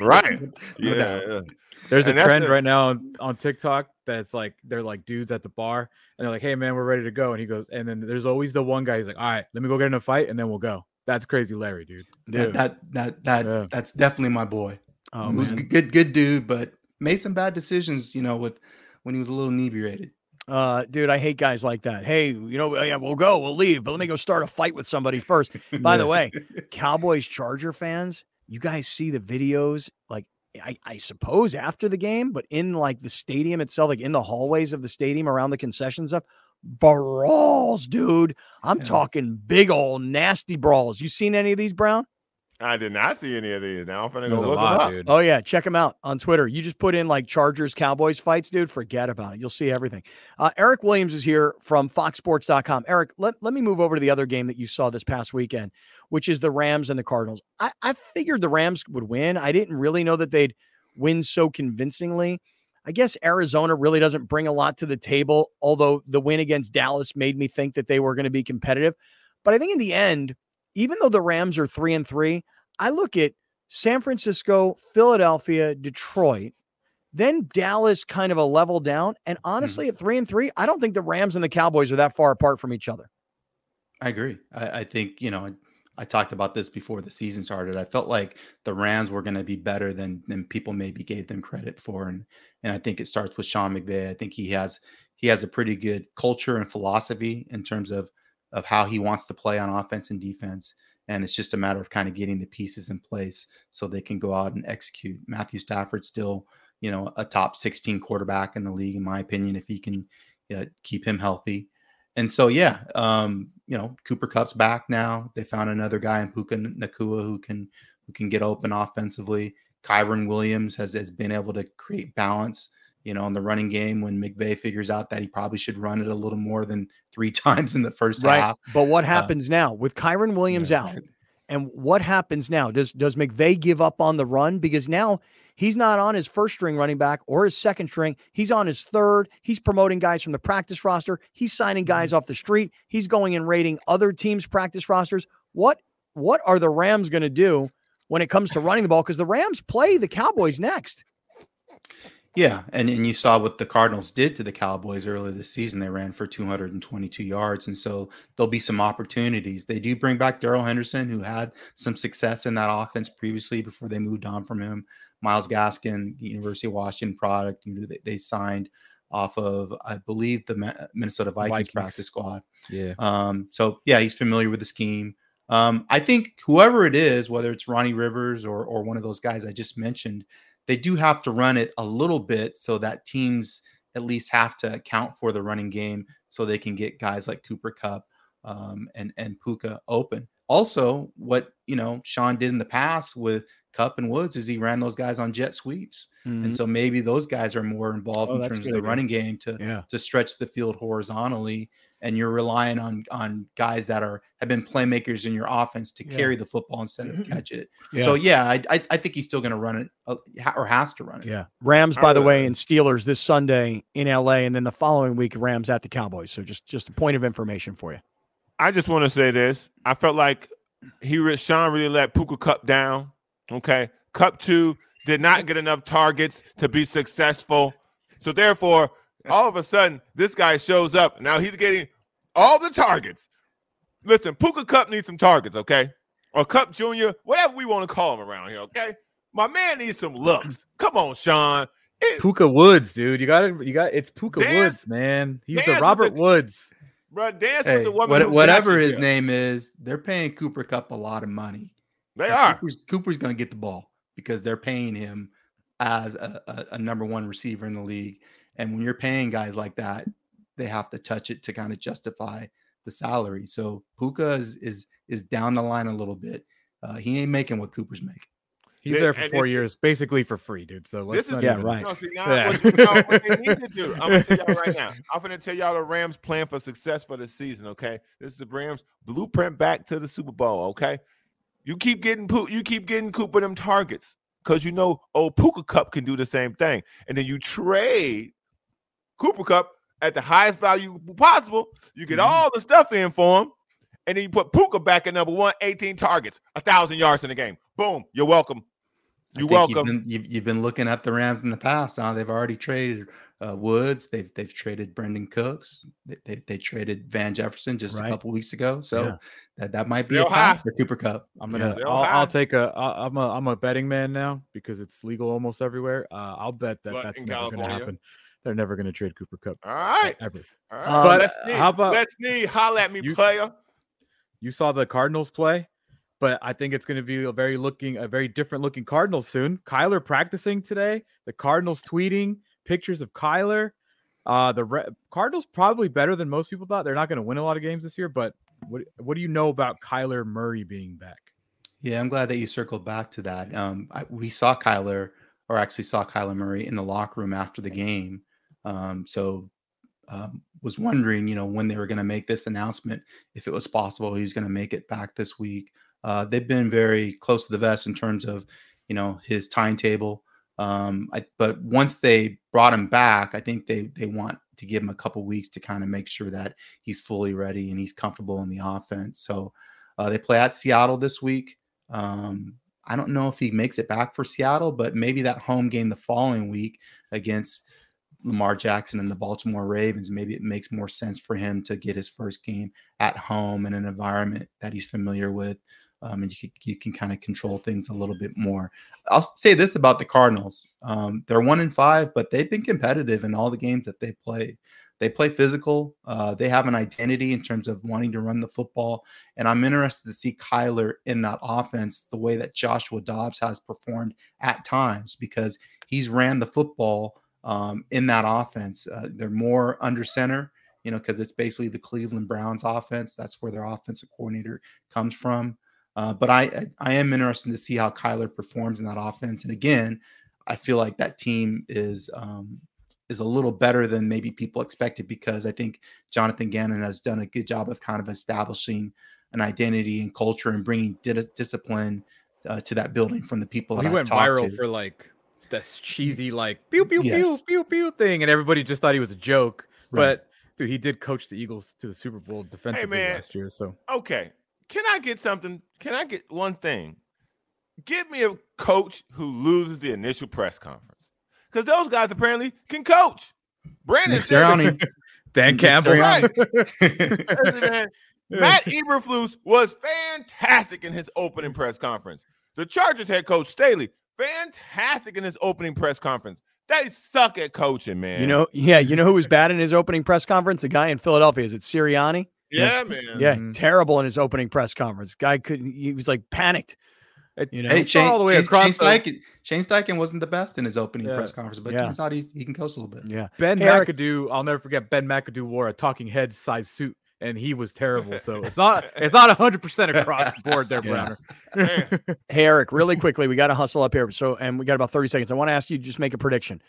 Right. No Yeah. yeah. There's And a trend the- right now on, on TikTok that's like they're like dudes at the bar and they're like, "Hey man, we're ready to go." And he goes, and then there's always the one guy who's like, "All right, let me go get in a fight and then we'll go." That's crazy, Larry, dude. That, that that that Yeah. that's definitely my boy. Oh, he was a man. good, good dude, but made some bad decisions, you know, with when he was a little inebriated. Uh, dude, I hate guys like that. Hey, you know, yeah, we'll go, we'll leave, but let me go start a fight with somebody first. (laughs) By the way, (laughs) Cowboys Charger fans, you guys see the videos like I, I suppose after the game, but in like the stadium itself, like in the hallways of the stadium around the concession stuff, brawls, dude. I'm Yeah. talking big old nasty brawls. You seen any of these, Brown? I did not see any of these. Now I'm gonna go look lot, them up. dude. Oh yeah, check them out on Twitter. You just put in like Chargers Cowboys fights, dude. Forget about it. You'll see everything. Uh, Eric Williams is here from FoxSports.com. Eric, let, let me move over to the other game that you saw this past weekend, which is the Rams and the Cardinals. I, I figured the Rams would win. I didn't really know that they'd win so convincingly. I guess Arizona really doesn't bring a lot to the table, although the win against Dallas made me think that they were going to be competitive. But I think in the end, even though the Rams are three and three, I look at San Francisco, Philadelphia, Detroit, then Dallas kind of a level down. And mm-hmm. honestly, at three and three, I don't think the Rams and the Cowboys are that far apart from each other. I agree. I, I think, you know, I, I talked about this before the season started. I felt like the Rams were going to be better than than people maybe gave them credit for. And and I think it starts with Sean McVay. I think he has he has a pretty good culture and philosophy in terms of of how he wants to play on offense and defense. And it's just a matter of kind of getting the pieces in place so they can go out and execute. Matthew Stafford still, you know, a top 16 quarterback in the league, in my opinion, if he can uh, keep him healthy. And so, yeah, um, you know, Cooper Kupp's back now. They found another guy in Puka Nacua who can who can get open offensively. Kyren Williams has, has been able to create balance, you know, in the running game when McVay figures out that he probably should run it a little more than three (laughs) times in the first half. But what uh, happens now with Kyren Williams Yeah, out? And what happens now? Does does McVay give up on the run? Because now he's not on his first string running back or his second string. He's on his third. He's promoting guys from the practice roster. He's signing mm-hmm. guys off the street. He's going and raiding other teams' practice rosters. What what are the Rams going to do when it comes to running the ball? Because the Rams play the Cowboys next. Yeah, and, and you saw what the Cardinals did to the Cowboys earlier this season. They ran for 222 yards, and so there'll be some opportunities. They do bring back Darrell Henderson, who had some success in that offense previously before they moved on from him. Myles Gaskin, University of Washington product, you know, they, they signed off of, I believe, the Minnesota Vikings, Vikings. practice squad. Yeah. Um, so yeah, he's familiar with the scheme. Um, I think whoever it is, whether it's Ronnie Rivers or or one of those guys I just mentioned, they do have to run it a little bit so that teams at least have to account for the running game so they can get guys like Cooper Kupp um, and and Puka open. Also, what you know Sean did in the past with Kupp and Woods is he ran those guys on jet sweeps, and so maybe those guys are more involved Oh, in terms of the idea. running game to Yeah. to stretch the field horizontally and you're relying on on guys that are have been playmakers in your offense to Yeah. carry the football instead of catch it. Yeah. So yeah, I I, I think he's still going to run it uh, or has to run it. Yeah. Rams, by the way, and Steelers this Sunday in LA, and then the following week, Rams at the Cowboys. So just just a point of information for you. I just want to say this. I felt like he Sean really let Puka Kupp down. Okay. Kupp two did not get enough targets to be successful. So therefore, all of a sudden, this guy shows up. Now he's getting all the targets. Listen, Puka Kupp needs some targets, okay? Or Kupp Junior, whatever we want to call him around here, okay? My man needs some looks. Come on, Sean. It- Puka Woods, dude. You got it. You got it's Puka Dance- Woods, man. He's the Robert the- Woods. Bro, dance Hey, with the woman. what- whatever got you his here. name is, they're paying Cooper Kupp a lot of money. They And are. Cooper's, Cooper's going to get the ball because they're paying him as a, a, a number one receiver in the league. And when you're paying guys like that, they have to touch it to kind of justify the salary. So Puka is is is down the line a little bit. Uh, he ain't making what Cooper's making. He's there for four years, basically for free, dude. So this is yeah, even, right. You know, see, now, yeah. What, you know, what they need to do, I'm gonna tell y'all right (laughs) now. I'm gonna tell y'all the Rams' plan for success for the season. Okay, this is the Rams' blueprint back to the Super Bowl. Okay, you keep getting you keep getting Cooper them targets because you know old Puka Kupp can do the same thing, and then you trade Cooper Kupp at the highest value possible. You get mm-hmm. all the stuff in for him, and then you put Puka back at number one, 18 targets, a thousand yards in the game. Boom, you're welcome. You're welcome. You've been, you've, you've been, looking at the Rams in the past. Huh? They've already traded uh, Woods. They've they've traded Brandin Cooks. They, they, they traded Van Jefferson just right. a couple weeks ago. So yeah. that, that might be Still a path for Cooper Kupp. I'm gonna. Yeah. I'll, I'll, take a. I'm a. I'm a betting man now because it's legal almost everywhere. Uh, I'll bet that but that's never going to happen. They're never going to trade Cooper Kupp. All right, ever. All right. But let's see. How about let's see? Holla at me, you, player. You saw the Cardinals play but I think it's going to be a very looking, a very different looking Cardinals soon. Kyler practicing today. The Cardinals tweeting pictures of Kyler. Uh, the Re- Cardinals probably better than most people thought. They're not going to win a lot of games this year, but what what do you know about Kyler Murray being back? Yeah, I'm glad that you circled back to that. Um, I, we saw Kyler, or actually saw Kyler Murray in the locker room after the game. Um, so um, was wondering, you know, when they were going to make this announcement, if it was possible he's going to make it back this week. Uh, they've been very close to the vest in terms of, you know, his timetable. Um, I, but once they brought him back, I think they they want to give him a couple weeks to kind of make sure that he's fully ready and he's comfortable in the offense. So uh, they play at Seattle this week. Um, I don't know if he makes it back for Seattle, but maybe that home game the following week against Lamar Jackson and the Baltimore Ravens, maybe it makes more sense for him to get his first game at home in an environment that he's familiar with um, and you can, you can kind of control things a little bit more. I'll say this about the Cardinals: um, they're one in five, but they've been competitive in all the games that they played. They play physical. Uh, they have an identity in terms of wanting to run the football, and I'm interested to see Kyler in that offense the way that Joshua Dobbs has performed at times because he's ran the football um, in that offense. Uh, they're more under center you know, because it's basically the Cleveland Browns offense. That's where their offensive coordinator comes from. Uh, but I I am interested to see how Kyler performs in that offense. And again, I feel like that team is um, is a little better than maybe people expected because I think Jonathan Gannon has done a good job of kind of establishing an identity and culture and bringing discipline uh, to that building from the people well, that he went viral to. for like this cheesy like pew pew yes. pew pew pew thing, and everybody just thought he was a joke. Right. But dude, he did coach the Eagles to the Super Bowl defensively hey, last year. So okay, can I get something? Can I get one thing? Give me a coach who loses the initial press conference. Because those guys apparently can coach. Brandon Sirianni. (laughs) Dan Campbell. Right. (laughs) Matt Eberflus was fantastic in his opening press conference. The Chargers head coach Staley, fantastic in his opening press conference. They suck at coaching, man. You know, yeah, you know who was bad in his opening press conference? The guy in Philadelphia. Is it Sirianni? Yeah, man. Yeah, mm-hmm. terrible in his opening press conference. Guy couldn't. He was like panicked. You know, hey, Shane, all the way Shane, across. Shane Steichen, Shane Steichen wasn't the best in his opening yeah. press conference, but yeah. turns out he, he can coach a little bit. Yeah. Ben hey, McAdoo, I'll never forget. Ben McAdoo wore a Talking Heads size suit, and he was terrible. So it's not it's not hundred percent across the board there, (laughs) Browner. (laughs) hey, Eric, really quickly, we got to hustle up here. So, and we got about thirty seconds. I want to ask you to just make a prediction.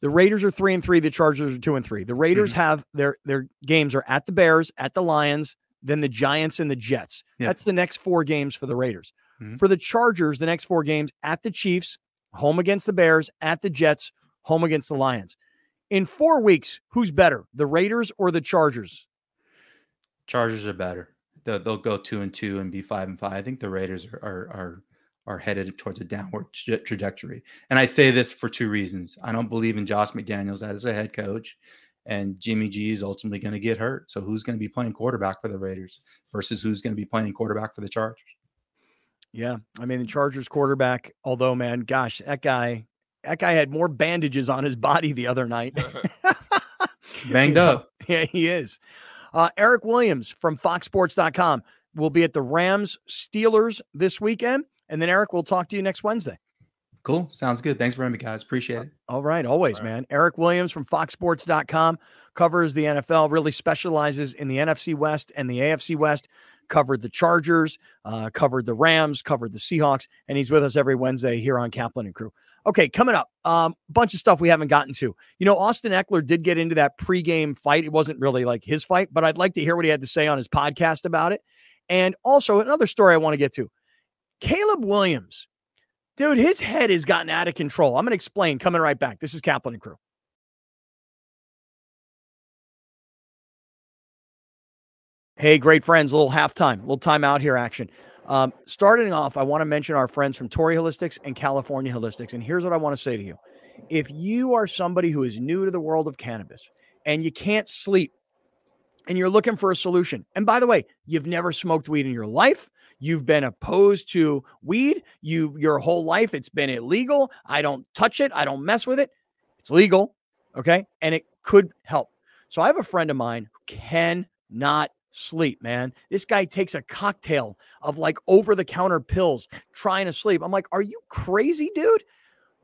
The Raiders are three and three. The Chargers are two and three. The Raiders mm-hmm. have their their games are at the Bears, at the Lions, then the Giants and the Jets. Yeah. That's the next four games for the Raiders. Mm-hmm. For the Chargers, the next four games at the Chiefs, home against the Bears, at the Jets, home against the Lions. In four weeks, who's better, the Raiders or the Chargers? Chargers are better. They'll, they'll go two and two and be five and five. I think the Raiders are are are, are headed towards a downward tra- trajectory. And I say this for two reasons. I don't believe in Josh McDaniels as a head coach, and Jimmy G is ultimately going to get hurt. So who's going to be playing quarterback for the Raiders versus who's going to be playing quarterback for the Chargers? Yeah, I mean the Chargers quarterback. Although, man, gosh, that guy, that guy had more bandages on his body the other night. (laughs) (laughs) Banged up. Yeah, he is. Uh, Eric Williams from FoxSports.com will be at the Rams Steelers this weekend, and then Eric, we'll talk to you next Wednesday. Cool. Sounds good. Thanks for having me, guys. Appreciate it. All right. Always, All right. man. Eric Williams from FoxSports.com covers the NFL, really specializes in the NFC West and the AFC West, covered the Chargers, uh, covered the Rams, covered the Seahawks, and he's with us every Wednesday here on Kaplan and Crew. Okay, coming up, a um, bunch of stuff we haven't gotten to. You know, Austin Ekeler did get into that pregame fight. It wasn't really like his fight, but I'd like to hear what he had to say on his podcast about it. And also, another story I want to get to Caleb Williams Dude, his head has gotten out of control. I'm going to explain coming right back. This is Kaplan and Crew. Hey, great friends, a little halftime, a little timeout here action. Um, starting off, I want to mention our friends from Torrey Holistics and California Holistics. And here's what I want to say to you if you are somebody who is new to the world of cannabis and you can't sleep and you're looking for a solution, and by the way, you've never smoked weed in your life, You've been opposed to weed. You your whole life it's been illegal. I don't touch it. I don't mess with it. It's legal. Okay? And it could help. So I have a friend of mine who cannot sleep, man. This guy takes a cocktail of like over the counter pills trying to sleep. I'm like, "Are you crazy, dude?"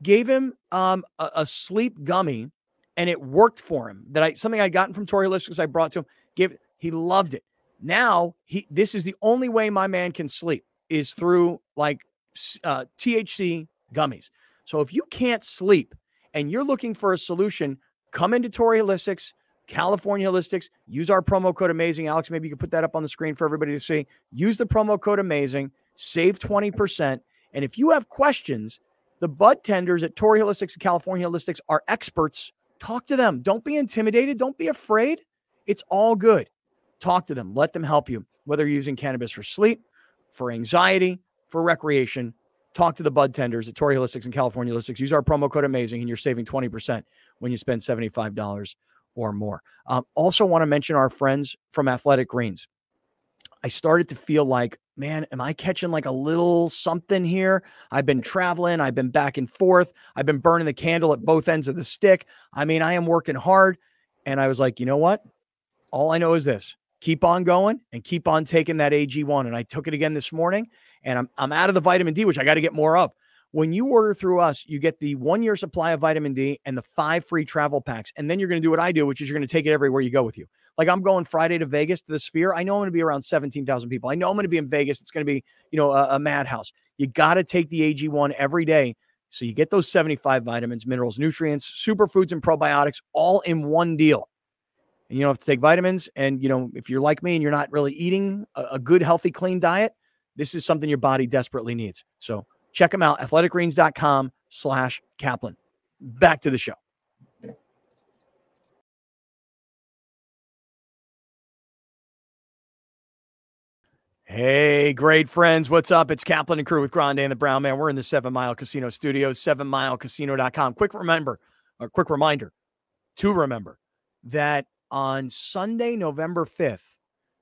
Gave him um a, a sleep gummy and it worked for him. That I something I'd gotten from Torrey Holistics I brought to him. Gave he loved it. Now he this is the only way my man can sleep is through like uh, THC gummies. So if you can't sleep and you're looking for a solution, come into Torrey Holistics, California Holistics. Use our promo code Amazing, Alex. Maybe you can put that up on the screen for everybody to see. Use the promo code Amazing, save twenty percent. And if you have questions, the bud tenders at Torrey Holistics and California Holistics are experts. Talk to them. Don't be intimidated. Don't be afraid. It's all good. Talk to them, let them help you, whether you're using cannabis for sleep, for anxiety, for recreation. Talk to the bud tenders at Torrey Holistics and California Holistics. Use our promo code Amazing, and you're saving 20% when you spend $75 or more. Um, also, want to mention our friends from Athletic Greens. I started to feel like, man, am I catching like a little something here? I've been traveling, I've been back and forth, I've been burning the candle at both ends of the stick. I mean, I am working hard. And I was like, you know what? All I know is this keep on going and keep on taking that AG1. And I took it again this morning and I'm, I'm out of the vitamin D, which I got to get more of. When you order through us, you get the one year supply of vitamin D and the five free travel packs. And then you're going to do what I do, which is you're going to take it everywhere you go with you. Like I'm going Friday to Vegas to the Sphere. I know I'm going to be around 17,000 people. I know I'm going to be in Vegas. It's going to be, you know, a, a madhouse. You got to take the AG1 every day. So you get those 75 vitamins, minerals, nutrients, superfoods, and probiotics all in one deal and you don't have to take vitamins. And, you know, if you're like me and you're not really eating a, a good, healthy, clean diet, this is something your body desperately needs. So check them out, athleticgreens.com slash Kaplan. Back to the show. Hey, great friends. What's up? It's Kaplan and crew with Grande and the Brown Man. We're in the Seven Mile Casino Studios, sevenmilecasino.com. Quick remember, a quick reminder to remember that on Sunday, November 5th,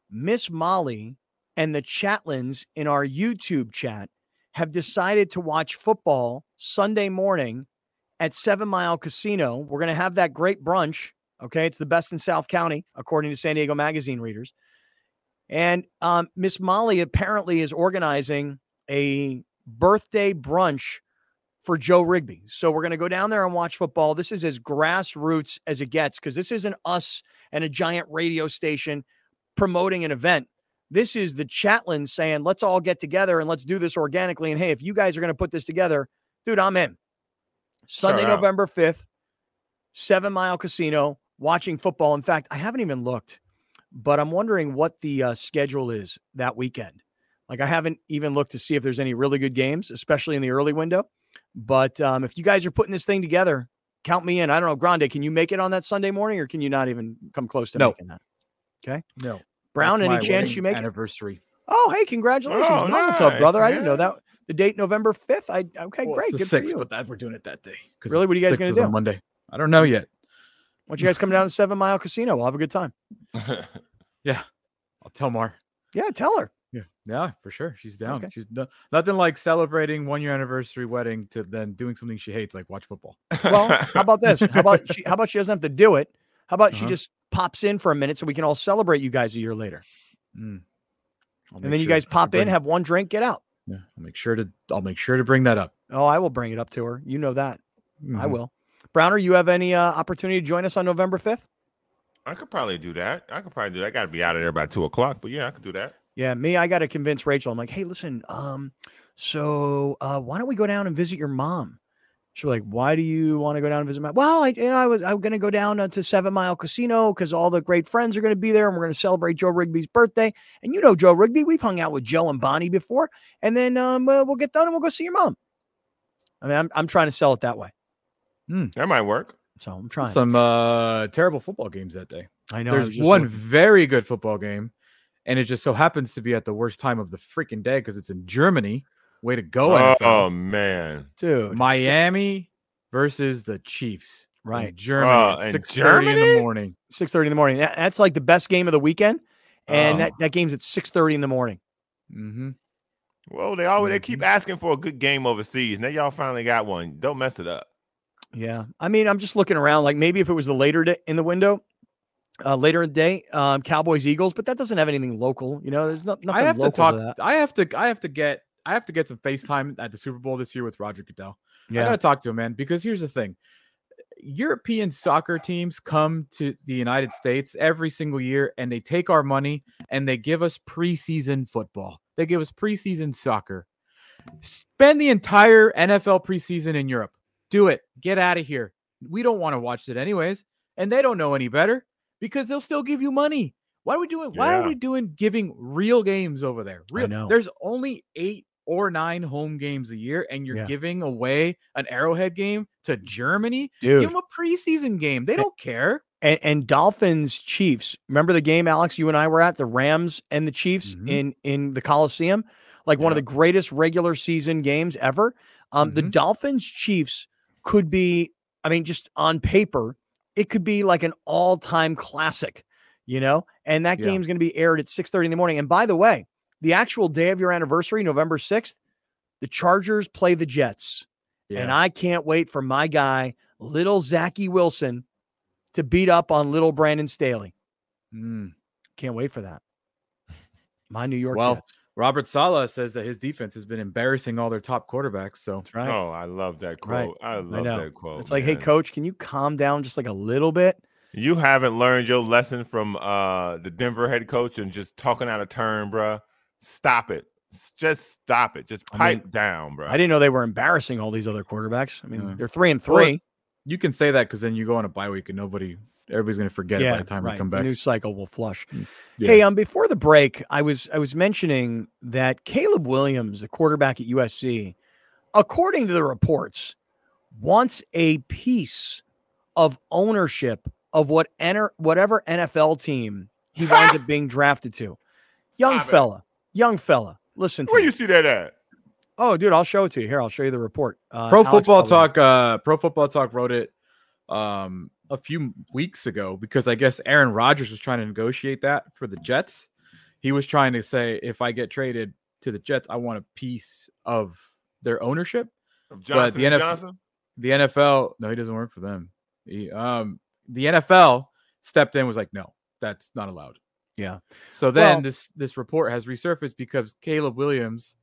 Miss Molly and the Chatlins in our YouTube chat have decided to watch football Sunday morning at Seven Mile Casino. We're going to have that great brunch. Okay. It's the best in South County, according to San Diego Magazine readers. And um, Miss Molly apparently is organizing a birthday brunch for Joe Rigby. So we're going to go down there and watch football. This is as grassroots as it gets because this isn't us and a giant radio station promoting an event. This is the Chatlin saying, let's all get together and let's do this organically. And hey, if you guys are going to put this together, dude, I'm in. Sunday, November 5th, Seven Mile Casino, watching football. In fact, I haven't even looked, but I'm wondering what the uh, schedule is that weekend. Like, I haven't even looked to see if there's any really good games, especially in the early window. But um, if you guys are putting this thing together, count me in. I don't know, Grande, can you make it on that Sunday morning, or can you not even come close to no. making that? Okay, no. Brown, That's any chance you make anniversary? It? Oh, hey, congratulations, oh, nice, up, brother. Man. I didn't know that. The date November fifth. I okay, well, great. Good sixth, but that we're doing it that day. Really, what are you guys going to do on Monday? I don't know yet. Why don't you guys come down to (laughs) Seven Mile Casino? We'll have a good time. (laughs) yeah, I'll tell Mar. Yeah, tell her. Yeah, yeah, for sure. She's down. Okay. She's no, nothing like celebrating one year anniversary wedding to then doing something she hates, like watch football. Well, how about this? How (laughs) about she? How about she doesn't have to do it? How about uh-huh. she just pops in for a minute so we can all celebrate you guys a year later? Mm. And then sure you guys pop in, have one drink, get out. Yeah, I'll make sure to. I'll make sure to bring that up. Oh, I will bring it up to her. You know that. Mm-hmm. I will. Browner, you have any uh, opportunity to join us on November 5th? I could probably do that. I could probably do that. I got to be out of there by two o'clock, but yeah, I could do that. Yeah, me, I got to convince Rachel. I'm like, hey, listen, um, so uh, why don't we go down and visit your mom? She's like, why do you want to go down and visit my? Well, I, you know, I was I'm going to go down uh, to Seven Mile Casino because all the great friends are going to be there, and we're going to celebrate Joe Rigby's birthday. And you know Joe Rigby, we've hung out with Joe and Bonnie before, and then um, uh, we'll get done and we'll go see your mom. I mean, I'm I'm trying to sell it that way. Mm. That might work. So I'm trying. Some uh, terrible football games that day. I know. There's I one looking. very good football game, and it just so happens to be at the worst time of the freaking day because it's in Germany. Way to go! Oh, NFL. man, dude! Miami versus the Chiefs. Right, in Germany. Uh, at in six thirty in the morning. Six thirty in the morning. That's like the best game of the weekend, and Oh. that, that game's at six thirty in the morning. Mm-hmm. Well, they always they Mm-hmm. keep asking for a good game overseas. Now y'all finally got one. Don't mess it up. Yeah, I mean, I'm just looking around. Like maybe if it was the later day in the window, uh, later in the day, um, Cowboys Eagles, but that doesn't have anything local. You know, there's no, nothing I have to local talk. that. I have to. I have to get. I have to get some FaceTime at the Super Bowl this year with Roger Goodell. I gotta talk to him, man. Because here's the thing: European soccer teams come to the United States every single year, and they take our money and they give us preseason football. They give us preseason soccer. Spend the entire NFL preseason in Europe. Do it. Get out of here. We don't want to watch it anyways, and they don't know any better because they'll still give you money. Why are we doing? Why are we doing giving real games over there? Real. know. There's only eight or nine home games a year, and you're Yeah. giving away an Arrowhead game to Germany. dude. Give them a preseason game. They don't care. and, and Dolphins Chiefs. Remember the game, Alex? You and I were at the Rams and the Chiefs Mhm. in in the Coliseum, like one of the greatest regular season games ever. Um, the Mhm. Dolphins Chiefs could be, I mean, just on paper, it could be like an all time classic, you know. And that Yeah. game's going to be aired at six thirty in the morning. And by the way, the actual day of your anniversary, November sixth, the Chargers play the Jets. And I can't wait for my guy, little Zachy Wilson, to beat up on little Brandon Staley. Mm. Can't wait for that. (laughs) My New York Well, Jets. Robert Saleh says that his defense has been embarrassing all their top quarterbacks. So right. Oh, I love that Right. quote. I love know. that quote. it's like, hey, coach, can you calm down just like a little bit? You haven't learned your lesson from uh the Denver head coach and just talking out of turn, bruh. Stop it. Just stop it. Just I pipe mean, down, bro. I didn't know they were embarrassing all these other quarterbacks. I mean, Yeah. they're three and Well, three. you can say that because then you go on a bye week and nobody, everybody's going to forget it by the time right. we come The back. new cycle will flush. Yeah. Hey, um, before the break, I was I was mentioning that Caleb Williams, the quarterback at USC, according to the reports, wants a piece of ownership of what enter whatever NFL team he winds up being drafted to. Young Stop it. Fella, young fella. Listen to Where me. you see that at? Oh, dude, I'll show it to you. Here, I'll show you the report. Uh, Pro Alex Football probably- Talk, uh, Pro Football Talk wrote it um, a few weeks ago because I guess Aaron Rodgers was trying to negotiate that for the Jets. He was trying to say, if I get traded to the Jets, I want a piece of their ownership. Of But the and NF Johnson? The NFL, no, he doesn't work for them. He, um, the NFL stepped in, was like, no, that's not allowed. Yeah. So then Well- this this report has resurfaced because Caleb Williams,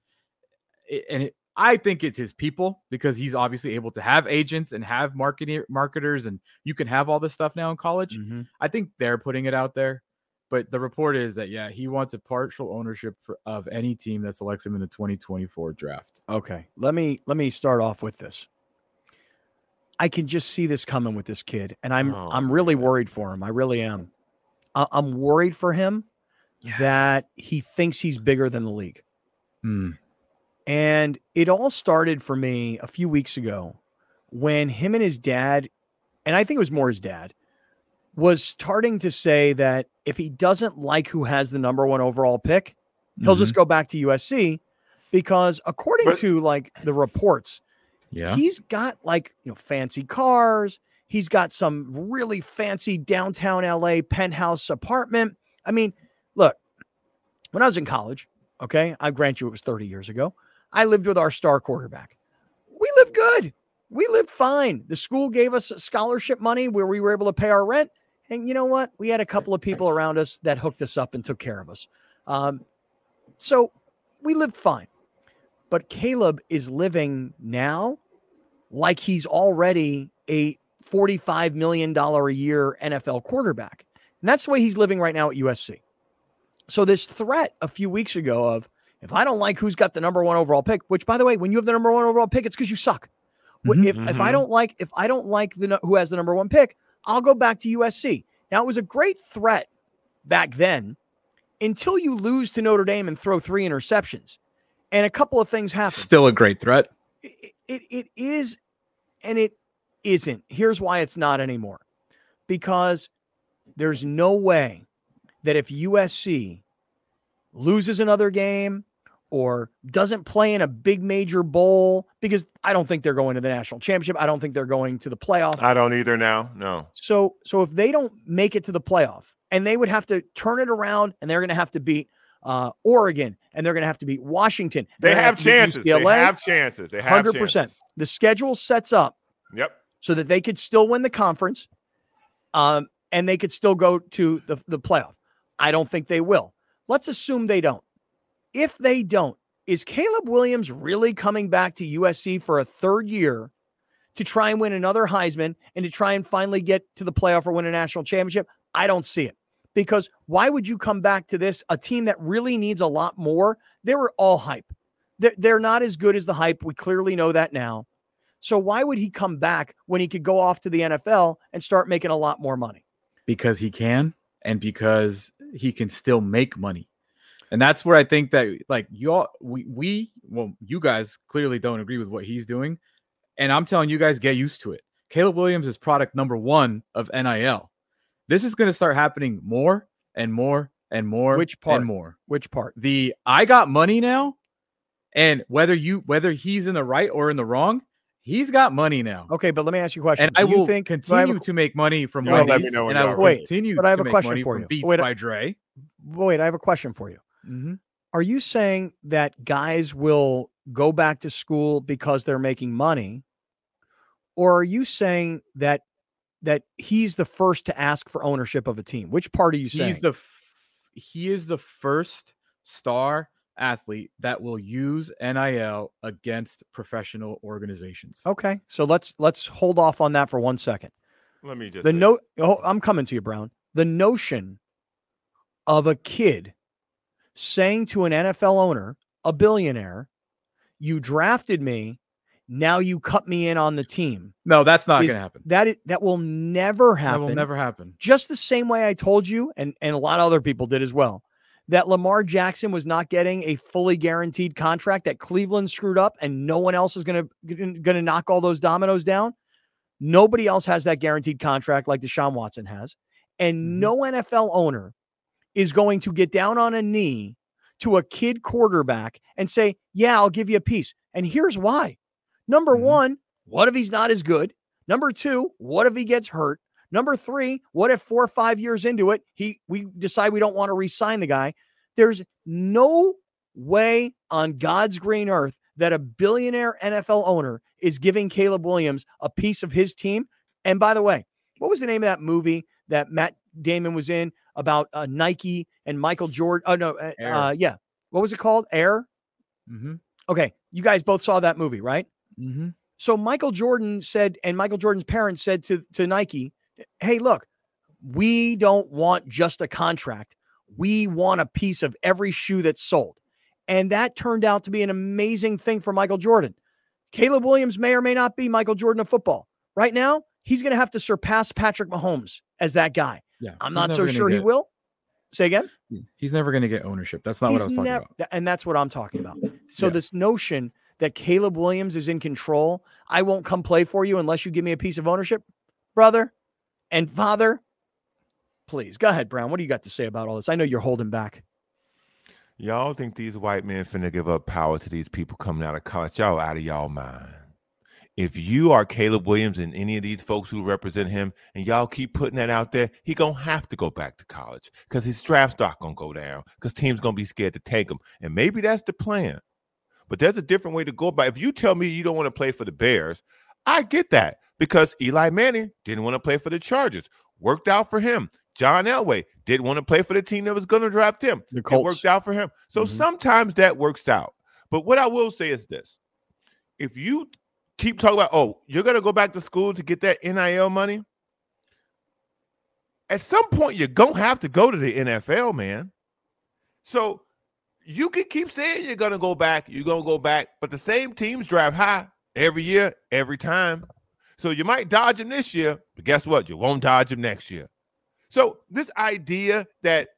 and it, I think it's his people because he's obviously able to have agents and have marketing marketers, and you can have all this stuff now in college. Mhm. I think they're putting it out there, but the report is that yeah, he wants a partial ownership for, of any team that selects him in the 2024 draft. Okay. Let me let me start off with this. I can just see this coming with this kid, and I'm Oh, I'm really man. worried for him. I really am. I, I'm worried for him that he thinks he's bigger than the league. Hmm. And it all started for me a few weeks ago when him and his dad, and I think it was more his dad, was starting to say that if he doesn't like who has the number one overall pick, he'll just go back to USC because according But- to like the reports, yeah. he's got like you know fancy cars. He's got some really fancy downtown LA penthouse apartment. I mean, look, when I was in college, okay, I grant you it was 30 years ago. I lived with our star quarterback. We lived good. We lived fine. The school gave us scholarship money where we were able to pay our rent. And you know what? We had a couple of people around us that hooked us up and took care of us. Um, so we lived fine. But Caleb is living now like he's already a $45 million a year NFL quarterback. And that's the way he's living right now at USC. So, this threat a few weeks ago of if I don't like who's got the number one overall pick, which by the way, when you have the number one overall pick, it's because you suck. Mm-hmm. If, mm-hmm. if I mm-hmm. don't like if I don't like the who has the number one pick, I'll go back to USC. Now it was a great threat back then until you lose to Notre Dame and throw three interceptions. And a couple of things happen. Still a great threat. It, it, it is and it isn't. Here's why it's not anymore. Because there's no way that if USC loses another game or doesn't play in a big major bowl, because I don't think they're going to the national championship. I don't think they're going to the playoff. I don't either now. No. So so if they don't make it to the playoff and they would have to turn it around and they're going to have to beat uh, Oregon and they're going to have to beat Washington. They have, have chances. They have chances. They have 100%. Chances. The schedule sets up Yep. So that they could still win the conference, um, and they could still go to the, the playoff. I don't think they will. Let's assume they don't. If they don't, is Caleb Williams really coming back to USC for a third year to try and win another Heisman and to try and finally get to the playoff or win a national championship? I don't see it. Because why would you come back to this, a team that really needs a lot more? They were all hype. They're, they're not as good as the hype. We clearly know that now. So why would he come back when he could go off to the NFL and start making a lot more money? Because he can and because he can still make money. And that's where I think that like you all we we well you guys clearly don't agree with what he's doing. And I'm telling you guys get used to it. Caleb Williams is product number 1 of NIL. This is going to start happening more and more and more which part and more. Which part? The I got money now and whether you whether he's in the right or in the wrong, He's got money now. Okay, but let me ask you a question. And Do I will think, continue a, to make money from Wendy's, let me know and I will wait, continue but I have a question for you. Beats wait, by Dre. Wait, I have a question for you. Mm-hmm. Are you saying that guys will go back to school because they're making money, or are you saying that that he's the first to ask for ownership of a team? Which part are you saying? He's the he is the first star athlete that will use NIL against professional organizations. Okay. So let's let's hold off on that for one second. Let me just The note oh, I'm coming to you, Brown. The notion of a kid saying to an NFL owner, a billionaire, you drafted me, now you cut me in on the team. No, that's not going to happen. That is, that will never happen. That will never happen. Just the same way I told you, and and a lot of other people did as well that Lamar Jackson was not getting a fully guaranteed contract that Cleveland screwed up and no one else is going to going to knock all those dominoes down. Nobody else has that guaranteed contract like Deshaun Watson has. And mm-hmm. no NFL owner is going to get down on a knee to a kid quarterback and say, "Yeah, I'll give you a piece." And here's why. Number mm-hmm. 1, what if he's not as good? Number 2, what if he gets hurt? Number three, what if four or five years into it, he we decide we don't want to re-sign the guy? There's no way on God's green earth that a billionaire NFL owner is giving Caleb Williams a piece of his team. And by the way, what was the name of that movie that Matt Damon was in about uh, Nike and Michael Jordan? Oh no, uh, uh, yeah. What was it called? Air. Mm-hmm. Okay, you guys both saw that movie, right? Mm-hmm. So Michael Jordan said, and Michael Jordan's parents said to to Nike, hey, look, we don't want just a contract. We want a piece of every shoe that's sold. And that turned out to be an amazing thing for Michael Jordan. Caleb Williams may or may not be Michael Jordan of football. Right now, he's going to have to surpass Patrick Mahomes as that guy. Yeah, I'm not so sure get, he will. Say again? He's never going to get ownership. That's not he's what I was talking never, about. And that's what I'm talking about. So, yeah. this notion that Caleb Williams is in control, I won't come play for you unless you give me a piece of ownership, brother, and Father, please go ahead, Brown. What do you got to say about all this? I know you're holding back. Y'all think these white men finna give up power to these people coming out of college? Y'all out of y'all mind. If you are Caleb Williams and any of these folks who represent him, and y'all keep putting that out there, he gonna have to go back to college because his draft stock gonna go down because teams gonna be scared to take him, and maybe that's the plan. But there's a different way to go about. If you tell me you don't want to play for the Bears, I get that because Eli Manning didn't want to play for the Chargers. Worked out for him. John Elway didn't want to play for the team that was going to draft him. It worked out for him. So mm-hmm. sometimes that works out. But what I will say is this: if you keep talking about, oh, you're gonna go back to school to get that NIL money, at some point you're gonna have to go to the NFL, man. So you can keep saying you're gonna go back, you're gonna go back, but the same teams drive high every year, every time. So you might dodge him this year, but guess what? You won't dodge him next year. So this idea that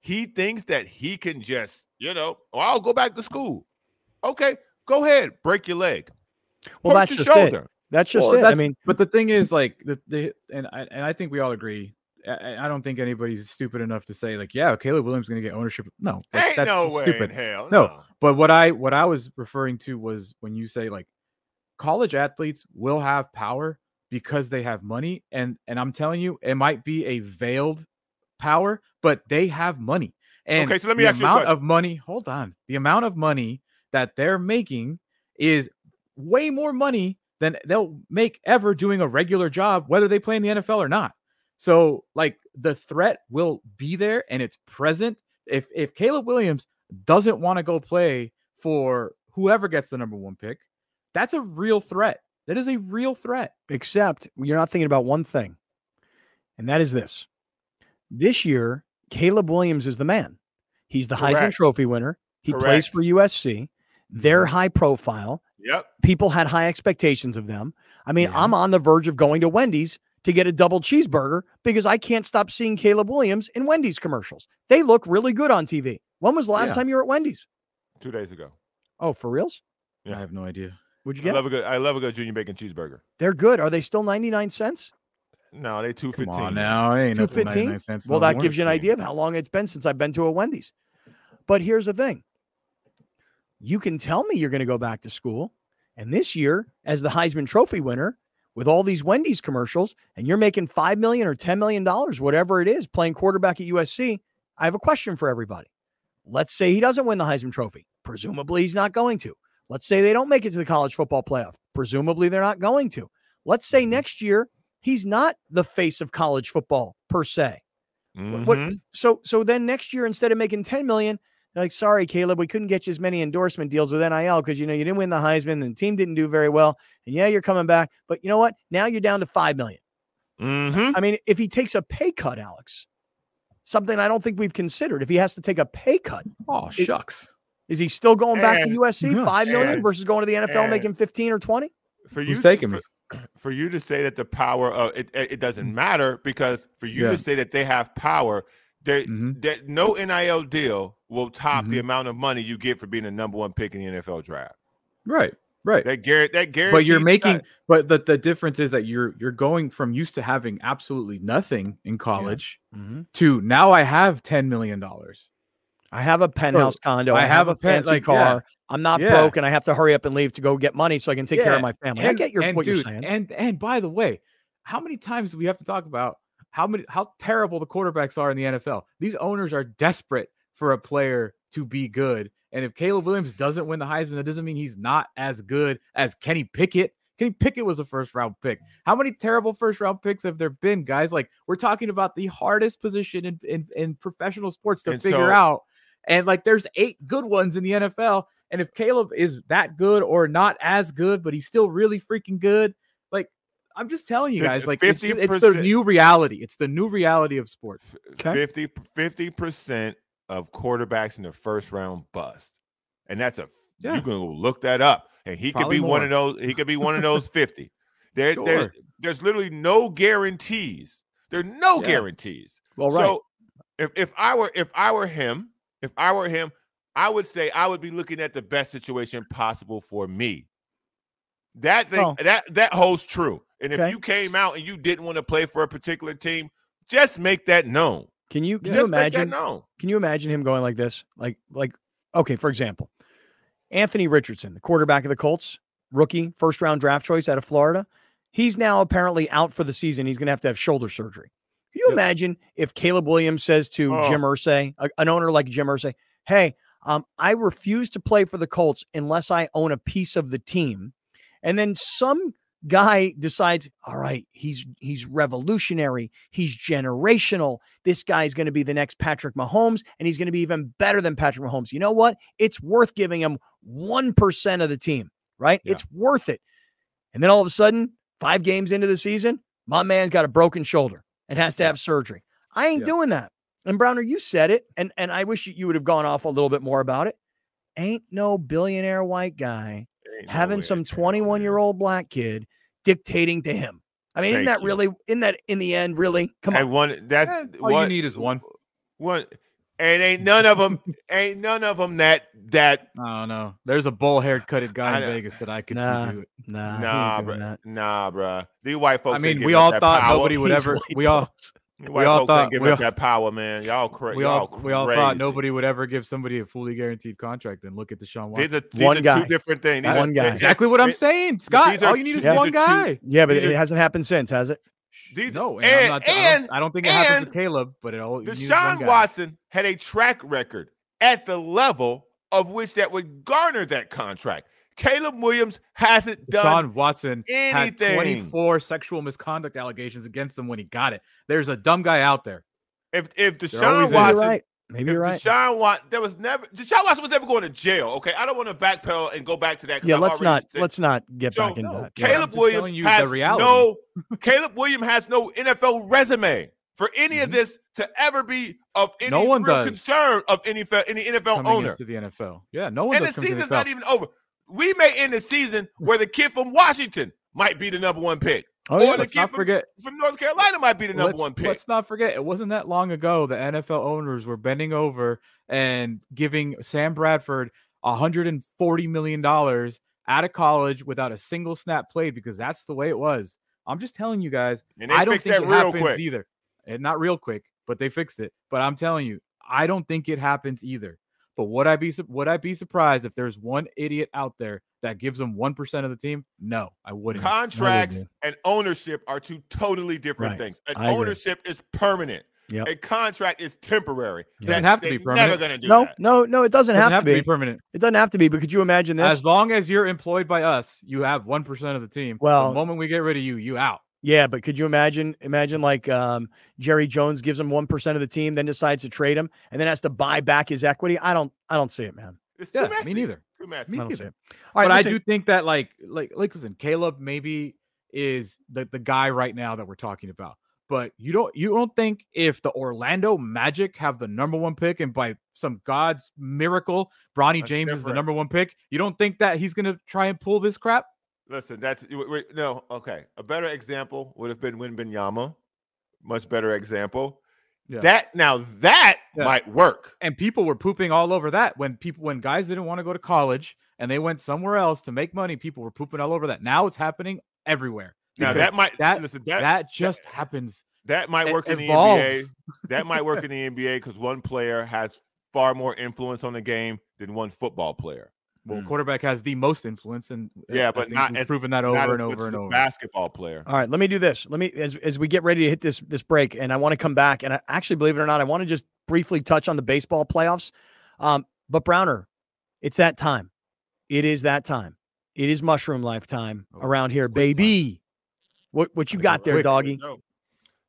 he thinks that he can just, you know, oh, I'll go back to school. Okay, go ahead, break your leg. Well, Hurt that's just shoulder. it. That's just well, it. I mean, but the thing is, like, the, the and I, and I think we all agree. I, I, don't think anybody's stupid enough to say, like, yeah, Caleb Williams going to get ownership. No, that's, Ain't that's no way stupid. hell, no. no. But what I what I was referring to was when you say like college athletes will have power because they have money and and I'm telling you it might be a veiled power but they have money. And okay so let me the ask amount you of money hold on the amount of money that they're making is way more money than they'll make ever doing a regular job whether they play in the NFL or not. So like the threat will be there and it's present. If if Caleb Williams doesn't want to go play for whoever gets the number 1 pick that's a real threat. That is a real threat. Except you're not thinking about one thing, and that is this. This year, Caleb Williams is the man. He's the Correct. Heisman Trophy winner. He Correct. plays for USC. They're mm-hmm. high profile. Yep. People had high expectations of them. I mean, yeah. I'm on the verge of going to Wendy's to get a double cheeseburger because I can't stop seeing Caleb Williams in Wendy's commercials. They look really good on TV. When was the last yeah. time you were at Wendy's? Two days ago. Oh, for reals? Yeah. I have no idea. Would you get? I love a good. I love a good junior bacon cheeseburger. They're good. Are they still ninety nine cents? No, they two fifteen. Now ain't two fifteen. Well, that gives you an idea of how long it's been since I've been to a Wendy's. But here's the thing: you can tell me you're going to go back to school, and this year, as the Heisman Trophy winner, with all these Wendy's commercials, and you're making five million or ten million dollars, whatever it is, playing quarterback at USC. I have a question for everybody. Let's say he doesn't win the Heisman Trophy. Presumably, he's not going to. Let's say they don't make it to the college football playoff. Presumably, they're not going to. Let's say mm-hmm. next year he's not the face of college football per se. Mm-hmm. What, so so then next year instead of making 10 million, they're like, sorry, Caleb, we couldn't get you as many endorsement deals with NIL because you know you didn't win the Heisman and the team didn't do very well. And yeah, you're coming back, but you know what? Now you're down to five million. Mm-hmm. I mean, if he takes a pay cut, Alex, something I don't think we've considered. If he has to take a pay cut, oh shucks, is he still going back and, to USC? Five million and, versus going to the NFL making 15 or 20? For you, Who's taking for, me? (clears throat) For you to say that the power of it, it doesn't matter because for you yeah. to say that they have power, there, mm-hmm. that no NIL deal will top mm-hmm. the amount of money you get for being the number one pick in the NFL draft. Right. Right. That Garrett that Garrett But you're making that. but the, the difference is that you're you're going from used to having absolutely nothing in college yeah. mm-hmm. to now I have 10 million dollars. I have a penthouse so, condo. I, I have, have, a fancy like, car. Yeah. I'm not yeah. broke, and I have to hurry up and leave to go get money so I can take yeah. care of my family. And, I get your what dude, you're saying. And and by the way, how many times do we have to talk about how many how terrible the quarterbacks are in the NFL? These owners are desperate for a player to be good. And if Caleb Williams doesn't win the Heisman, that doesn't mean he's not as good as Kenny Pickett. Kenny Pickett was a first round pick. How many terrible first round picks have there been, guys? Like we're talking about the hardest position in in, in professional sports to and figure so, out and like there's eight good ones in the NFL. And if Caleb is that good or not as good, but he's still really freaking good, like I'm just telling you guys, like it's, it's, the new reality. It's the new reality of sports. Okay? 50 percent of quarterbacks in the first round bust, and that's a yeah. you can look that up, and he Probably could be more. one of those. He could be one of those fifty. There, sure. there, there's literally no guarantees. There are no yeah. guarantees. Well, right. So if if I were if I were him, if I were him, I would say I would be looking at the best situation possible for me. That thing, oh. that that holds true. And okay. if you came out and you didn't want to play for a particular team, just make that known. Can you can just you imagine? Can you imagine him going like this? Like like okay, for example, Anthony Richardson, the quarterback of the Colts, rookie, first round draft choice out of Florida. He's now apparently out for the season. He's going to have to have shoulder surgery. Can you yep. imagine if Caleb Williams says to oh. Jim Irsay, a, an owner like Jim Irsay, "Hey, um, I refuse to play for the Colts unless I own a piece of the team," and then some guy decides, all right, he's he's revolutionary, he's generational. This guy is going to be the next Patrick Mahomes, and he's going to be even better than Patrick Mahomes. You know what? It's worth giving him one percent of the team, right? Yeah. It's worth it. And then all of a sudden, five games into the season, my man's got a broken shoulder and has to have surgery. I ain't yeah. doing that. And Browner, you said it, and and I wish you would have gone off a little bit more about it. Ain't no billionaire white guy having no some 21 year old black kid dictating to him. I mean, Thank isn't that you. really, in that in the end, really? Come on. And one that yeah, all one, you need is one. One and ain't none of them, ain't none of them that that. I don't know. there's a bull haircutted guy in Vegas that I could nah, see do it. Nah, nah, bro, nah, bro. These white folks. I mean, we all thought power. nobody would (laughs) ever. We all. we all thought give we all, that power, man. Y'all crazy. We all we all thought nobody would ever give somebody a fully guaranteed contract. And look at Deshaun Watson. These are, these one are guy. two different things. These one are, guy. Exactly what I'm saying, Scott. All you need is yeah, one guy. Two, yeah, but it hasn't happened since, has it? These, no, and, and, not, and, I, don't, I, don't, think it happens to Caleb, but it all. Deshaun Watson had a track record at the level of which that would garner that contract. Caleb Williams hasn't done Sean Watson anything. had 24 sexual misconduct allegations against him when he got it. There's a dumb guy out there. If if Deshaun Watson, right. Maybe you're right. Deshaun Watson, there was never Deshaun Watson was never going to jail. Okay, I don't want to backpedal and go back to that. Yeah, I've let's not said, let's not get so, back into that. Caleb yeah, Williams has no. (laughs) Caleb Williams has no NFL resume for any mm-hmm. of this to ever be of any no one does. concern of any any NFL Coming owner to the NFL. Yeah, no one. And the season's not even over. We may end the season where the kid from Washington might be the number one pick. Oh, or yeah, the kid from, forget. from North Carolina might be the number let's, one pick. Let's not forget, it wasn't that long ago the NFL owners were bending over and giving Sam Bradford 140 million dollars out of college without a single snap played because that's the way it was. I'm just telling you guys. I don't think it happens quick. either and not real quick, but they fixed it. But I'm telling you, I don't think it happens either. But would I be would I be surprised if there's one idiot out there that gives them one percent of the team? No, I wouldn't. Contracts wouldn't. and ownership are two totally different right. things. An I ownership agree. is permanent. Yep. A contract is temporary. It doesn't have to be permanent. Never gonna do no, that. no, no. It doesn't, it doesn't have, to, be. be. permanent. It doesn't have to be. But could you imagine this? As long as you're employed by us, you have one percent of the team. Well, the moment we get rid of you, you out. Yeah, but could you imagine? Imagine like um, Jerry Jones gives him one percent of the team, then decides to trade him, and then has to buy back his equity. I don't, I don't see it, man. It's yeah, me neither. Too messy. Me I don't see it. All right, but listen. I do think that like, like, like, listen, Caleb maybe is the the guy right now that we're talking about. But you don't, you don't think if the Orlando Magic have the number one pick and by some God's miracle, Bronny That's James different. is the number one pick, you don't think that he's gonna try and pull this crap? Listen, that's wait, wait, no okay. A better example would have been Wembanyama. Much better example. Yeah. That now that yeah. might work. And people were pooping all over that when people when guys didn't want to go to college and they went somewhere else to make money. People were pooping all over that. Now it's happening everywhere. Now that might that listen, that, that just that, happens. That might work in evolves. the NBA. that might work in the NBA because one player has far more influence on the game than one football player. Well, mm. quarterback has the most influence, and uh, yeah, but not as, proven that over and over and over. Basketball player. All right, let me do this. Let me as as we get ready to hit this this break, and I want to come back, and I actually believe it or not, I want to just briefly touch on the baseball playoffs. Um, but Browner, it's that time. It is that time. It is mushroom lifetime oh, around here, baby. Time. What what you got there, doggy?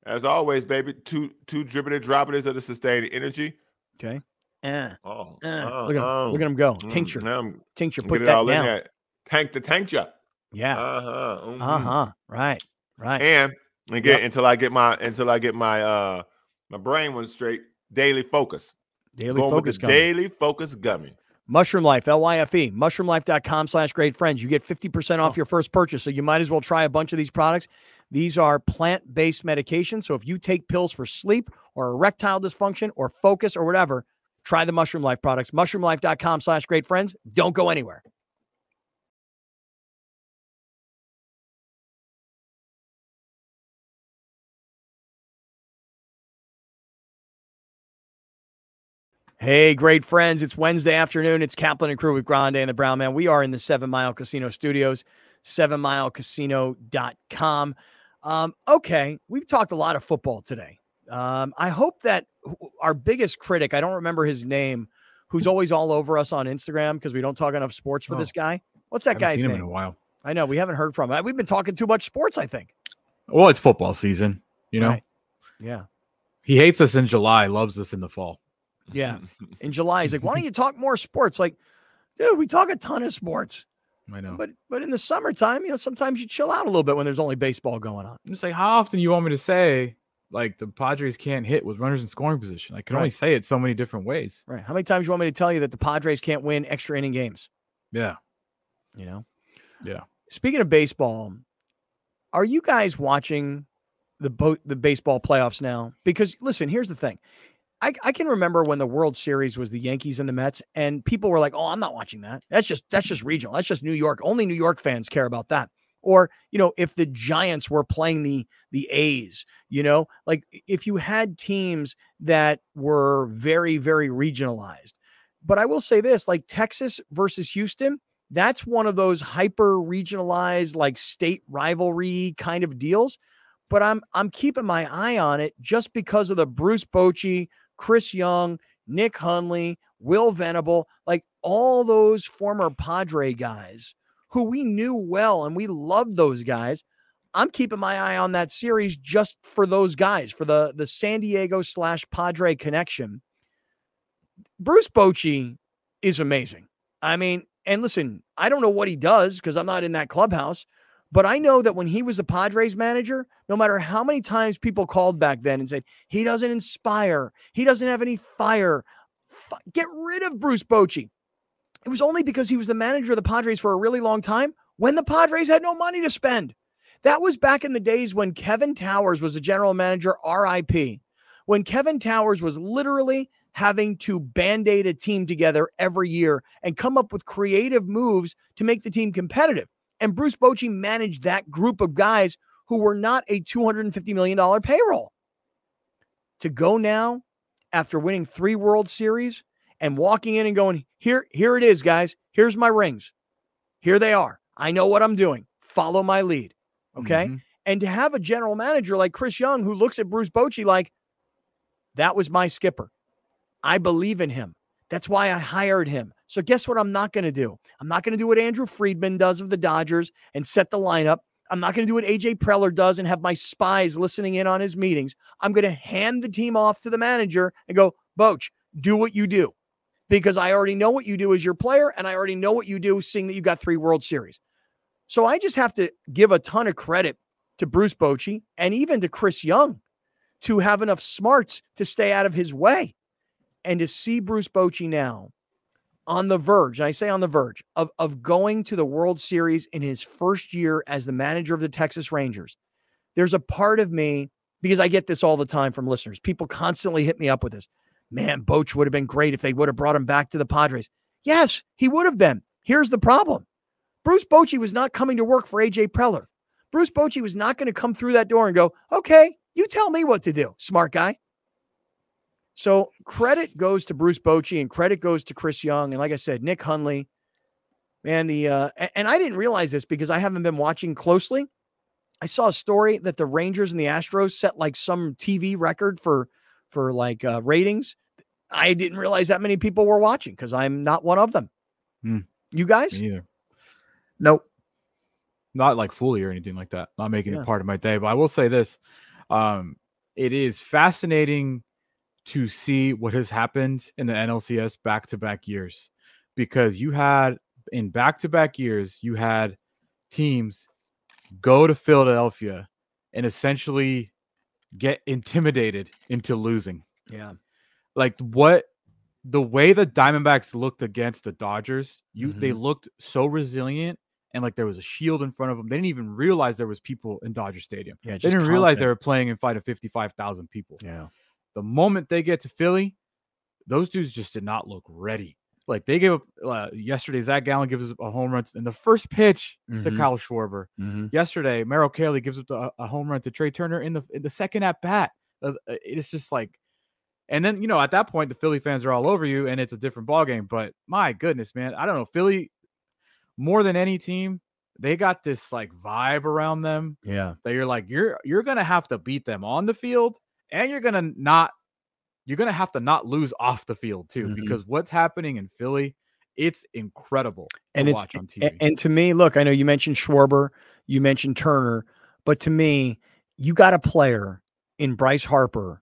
As always, baby. Two two dribbling droppers of the sustained energy. Okay. Eh, oh, eh. Uh, look at him! Oh, look at him go! Mm, tincture, mm, tincture. Put that down. There. Tank the tincture. Yeah. Uh huh. Mm-hmm. Uh huh. Right. Right. And again, yep. until I get my until I get my uh my brain one straight. Daily focus. Daily Going focus. The daily focus gummy. Mushroom Life, L Y F E, mushroomlife.com slash great friends. You get 50% off oh. your first purchase. So you might as well try a bunch of these products. These are plant based medications. So if you take pills for sleep or erectile dysfunction or focus or whatever, Try the Mushroom Life products. Mushroomlife.com slash great friends. Don't go anywhere. Hey, great friends. It's Wednesday afternoon. It's Kaplan and Crew with Grande and the Brown Man. We are in the Seven Mile Casino Studios, sevenmilecasino.com. Um, okay, we've talked a lot of football today. Um, I hope that our biggest critic, I don't remember his name, who's (laughs) always all over us on Instagram because we don't talk enough sports for oh, this guy. What's that guy's name? in a while. I know we haven't heard from him. We've been talking too much sports. I think. Well, it's football season, you know. Right. Yeah. He hates us in July, loves us in the fall. Yeah. In (laughs) July, he's like, "Why don't you talk more sports?" Like, dude, we talk a ton of sports. I know. But but in the summertime, you know, sometimes you chill out a little bit when there's only baseball going on. Just like, how often you want me to say like the Padres can't hit with runners in scoring position? I can Right. only say it so many different ways. Right. How many times do you want me to tell you that the Padres can't win extra inning games? Yeah. You know? Yeah. Speaking of baseball, are you guys watching the bo- the baseball playoffs now? Because listen, here's the thing. I, I can remember when the World Series was the Yankees and the Mets, and people were like, "Oh, I'm not watching that. That's just that's just regional. That's just New York. Only New York fans care about that." Or you know, if the Giants were playing the the A's, you know, like if you had teams that were very very regionalized. But I will say this: like Texas versus Houston, that's one of those hyper regionalized like state rivalry kind of deals but i'm i'm keeping my eye on it just because of the bruce bochy chris young nick hundley will venable like all those former padre guys who we knew well and we loved those guys i'm keeping my eye on that series just for those guys for the the san diego slash padre connection. Bruce bochy is amazing. I mean and listen, I don't know what he does because I'm not in that clubhouse, but I know that when he was the Padres manager, no matter how many times people called back then and said, he doesn't inspire, he doesn't have any fire, get rid of Bruce Bochy. It was only because he was the manager of the Padres for a really long time when the Padres had no money to spend. That was back in the days when Kevin Towers was the general manager, RIP. When Kevin Towers was literally having to band aid a team together every year and come up with creative moves to make the team competitive. And Bruce Bochy managed that group of guys who were not a $250 million payroll. To go now after winning three World Series and walking in and going, here, here it is, guys. Here's my rings. Here they are. I know what I'm doing. Follow my lead. Okay. Mhm. And to have a general manager like Chris Young who looks at Bruce Bochy like, that was my skipper. I believe in him. That's why I hired him. So guess what I'm not going to do? I'm not going to do what Andrew Friedman does of the Dodgers and set the lineup. I'm not going to do what AJ Preller does and have my spies listening in on his meetings. I'm going to hand the team off to the manager and go, Boch, do what you do. Because I already know what you do as your player, and I already know what you do seeing that you got three World Series. So I just have to give a ton of credit to Bruce Bochy and even to Chris Young to have enough smarts to stay out of his way and to see Bruce Bochy now on the verge, and I say on the verge of, of going to the World Series in his first year as the manager of the Texas Rangers. There's a part of me, because I get this all the time from listeners. People constantly hit me up with this. Man, Boch would have been great if they would have brought him back to the Padres. Yes, he would have been. Here's the problem. Bruce Bochy was not coming to work for AJ Preller. Bruce Bochy was not going to come through that door and go, okay, you tell me what to do, smart guy. So credit goes to Bruce Bochy and credit goes to Chris Young. And like I said, Nick Hundley, man, the, uh, and I didn't realize this because I haven't been watching closely. I saw a story that the Rangers and the Astros set like some TV record for, for like uh, ratings. I didn't realize that many people were watching because I'm not one of them. Hmm. You guys? Me either. Nope. Not like fully or anything like that. Not making Yeah. it part of my day. But I will say this. Um, it is fascinating to see what has happened in the NLCS back to back years because you had in back to back years, you had teams go to Philadelphia and essentially get intimidated into losing Yeah. like what the way the Diamondbacks looked against the Dodgers, you they Mhm. looked so resilient and like there was a shield in front of them. They didn't even realize there was people in Dodger Stadium. Yeah. They didn't realize they were playing in front of 55,000 people. Yeah. The moment they get to Philly, those dudes just did not look ready. Like they gave up uh, yesterday, Zach Gallen gives up a home run in the first pitch to Mhm. Kyle Schwarber. Mm-hmm. Yesterday, Merrill Kelly gives up the, a home run to Trey Turner in the in the second at bat. Uh, uh, It's just like, and then you know at that point the Philly fans are all over you, and it's a different ball game. But my goodness, man, I don't know Philly more than any team. They got this like vibe around them Yeah. that you're like you're you're gonna have to beat them on the field, and you're gonna not you're gonna have to not lose off the field too, Mhm. because what's happening in Philly it's incredible and it's and to me, look, I know you mentioned Schwarber, you mentioned Turner, but to me, you got a player in Bryce Harper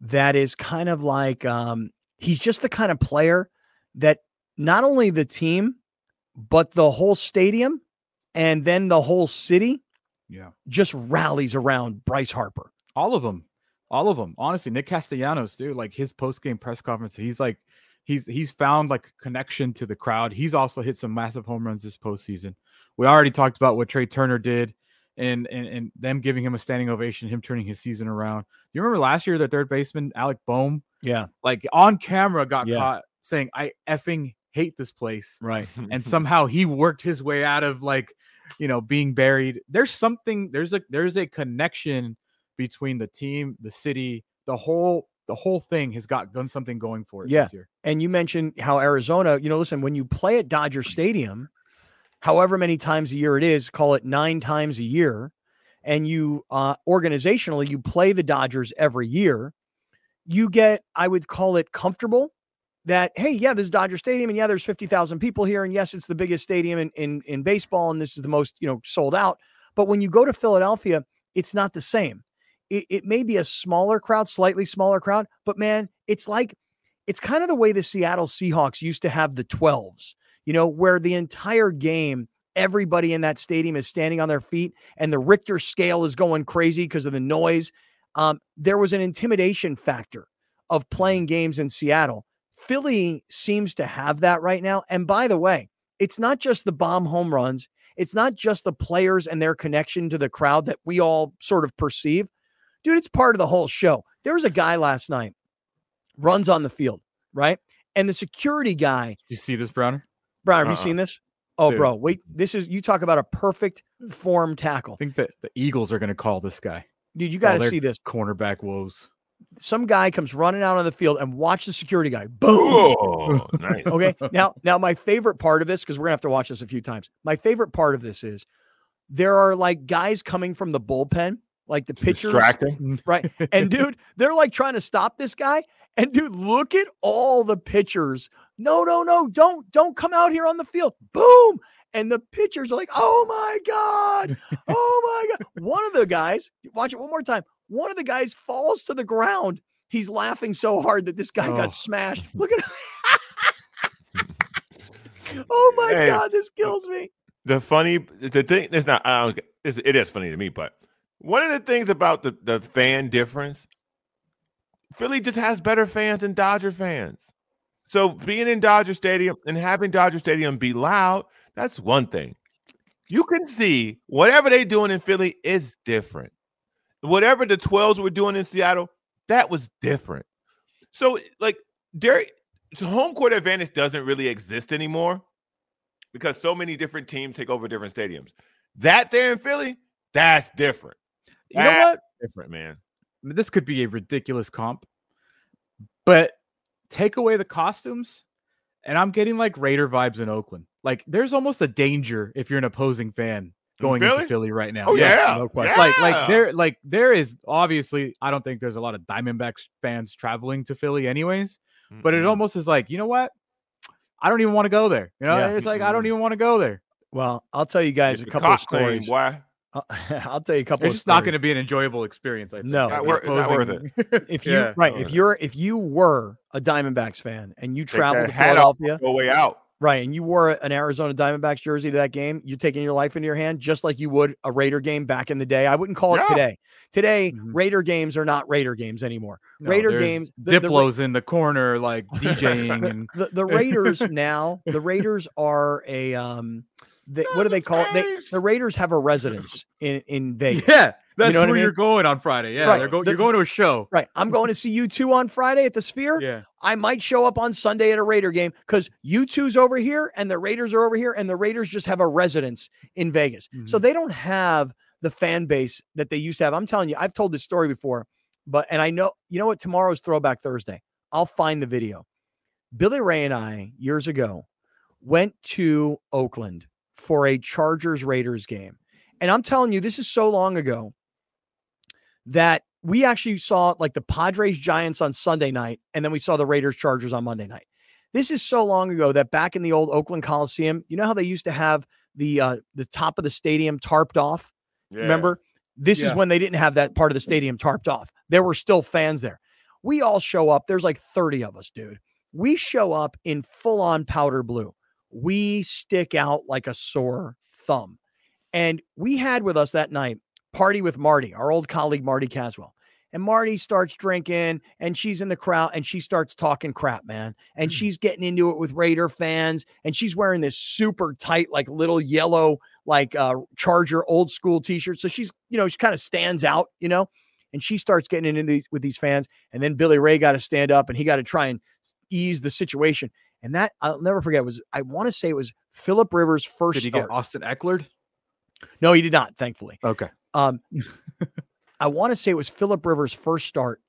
that is kind of like um, he's just the kind of player that not only the team, but the whole stadium and then the whole city yeah just rallies around Bryce Harper. All of them. All of them. Honestly, Nick Castellanos, dude, like his post-game press conference, he's like he's he's found like a connection to the crowd. He's also hit some massive home runs this postseason. We already talked about what Trey Turner did and and and them giving him a standing ovation, him turning his season around. You remember last year the third baseman Alec Bohm? Yeah, like on camera got yeah. caught saying, "I effing hate this place." Right, and (laughs) somehow he worked his way out of like you know being buried. There's something. There's a there's a connection between the team, the city, the whole the whole thing has got done something going for it yeah. this year. And you mentioned how Arizona, you know, listen, when you play at Dodger Stadium, however many times a year it is, call it nine times a year, and you uh, organizationally you play the Dodgers every year, you get I would call it comfortable that hey yeah this is Dodger Stadium and yeah there's fifty thousand people here and yes it's the biggest stadium in, in in baseball and this is the most you know sold out, but when you go to Philadelphia it's not the same. It, it may be a smaller crowd, slightly smaller crowd, but man, it's like it's kind of the way the Seattle Seahawks used to have the 12s you know, where the entire game, everybody in that stadium is standing on their feet and the Richter scale is going crazy because of the noise. Um, there was an intimidation factor of playing games in Seattle. Philly seems to have that right now. And by the way, it's not just the bomb home runs, it's not just the players and their connection to the crowd that we all sort of perceive. Dude, it's part of the whole show. There was a guy last night, runs on the field, right? And the security guy. You see this, Browner? Brian, have uh you seen this? Oh, Dude. bro, wait. This is you talk about a perfect form tackle. I think that the Eagles are going to call this guy. Dude, you got to see this cornerback woes. Some guy comes running out on the field and watch the security guy. Boom. Oh, (laughs) nice. okay. (laughs) Now, now my favorite part of this, because we're gonna have to watch this a few times. My favorite part of this is there are like guys coming from the bullpen, like the pitchers, distracting, right? And (laughs) dude, they're like trying to stop this guy. And dude, look at all the pitchers no, no, no, don't, don't come out here on the field. Boom. And the pitchers are like, oh my God. Oh my God. One of the guys, watch it one more time. One of the guys falls to the ground. He's laughing so hard that this guy oh. got smashed. (laughs) Look at oh my hey, God, this kills me. The funny, the thing, it's not, I don't, it is funny to me, but one of the things about the, the fan difference, Philly just has better fans than Dodger fans. So being in Dodger Stadium and having Dodger Stadium be loud, that's one thing. You can see whatever they're doing in Philly is different. Whatever the 12s were doing in Seattle, that was different. So, like, there, so home court advantage doesn't really exist anymore because so many different teams take over different stadiums. That there in Philly, that's different. You that's know what? Different, man. This could be a ridiculous comp, but take away the costumes, and I'm getting like Raider vibes in Oakland. Like there's almost a danger if you're an opposing fan going Philly? into Philly right now. Oh yeah, no question. Yeah. Like like there like there is obviously I don't think there's a lot of Diamondbacks fans traveling to Philly anyways, mm-hmm. but it almost is like, you know what? I don't even want to go there. You know, yeah. it's like mm-hmm. I don't even want to go there. Well, I'll tell you guys a couple of stories. Why? (laughs) I'll tell you a couple. It's just not going to be an enjoyable experience. I think. No, not, worth, not worth it. if (laughs) you yeah, right, if you're if you were a Diamondbacks fan and you traveled to Philadelphia, go way out. Right, and you wore an Arizona Diamondbacks jersey to that game, you're taking your life into your hand, just like you would a Raider game back in the day. I wouldn't call it today. Today, mm-hmm. Raider games are not Raider games anymore. No, Raider games, the, Diplos the, in the corner, like (laughs) DJing, and the, the Raiders now. The Raiders are a um, they, what do they call it? They, the Raiders have a residence in in Vegas. Yeah, that's you know where I mean? you're going on Friday. Yeah, right. they're go, the, you're going to a show. Right. I'm going to see U2 on Friday at the Sphere. Yeah. I might show up on Sunday at a Raider game because U2's over here and the Raiders are over here, and the Raiders just have a residence in Vegas. Mm-hmm. So they don't have the fan base that they used to have. I'm telling you, I've told this story before, but and I know you know what tomorrow's Throwback Thursday. I'll find the video. Billy Ray and I years ago went to Oakland for a Chargers Raiders game. And I'm telling you, this is so long ago that we actually saw like the Padres Giants on Sunday night, and then we saw the Raiders Chargers on Monday night. This is so long ago that back in the old Oakland Coliseum, you know how they used to have the uh, the top of the stadium tarped off. Yeah. Remember, this yeah. is when they didn't have that part of the stadium tarped off. There were still fans there. We all show up. There's like 30 of us, dude. We show up in full on powder blue. We stick out like a sore thumb. And we had with us that night party with Marty, our old colleague Marty Caswell. And Marty starts drinking and she's in the crowd and she starts talking crap, man. And mm. she's getting into it with Raider fans and she's wearing this super tight, like little yellow, like uh, Charger old school t shirt. So she's, you know, she kind of stands out, you know, and she starts getting into these with these fans. And then Billy Ray got to stand up and he got to try and ease the situation. And that I'll never forget was, I want to say it was Philip Rivers' first. Did he start. get Austin Ekeler? No, he did not, thankfully. Okay. Um, (laughs) I want to say it was Philip Rivers' first start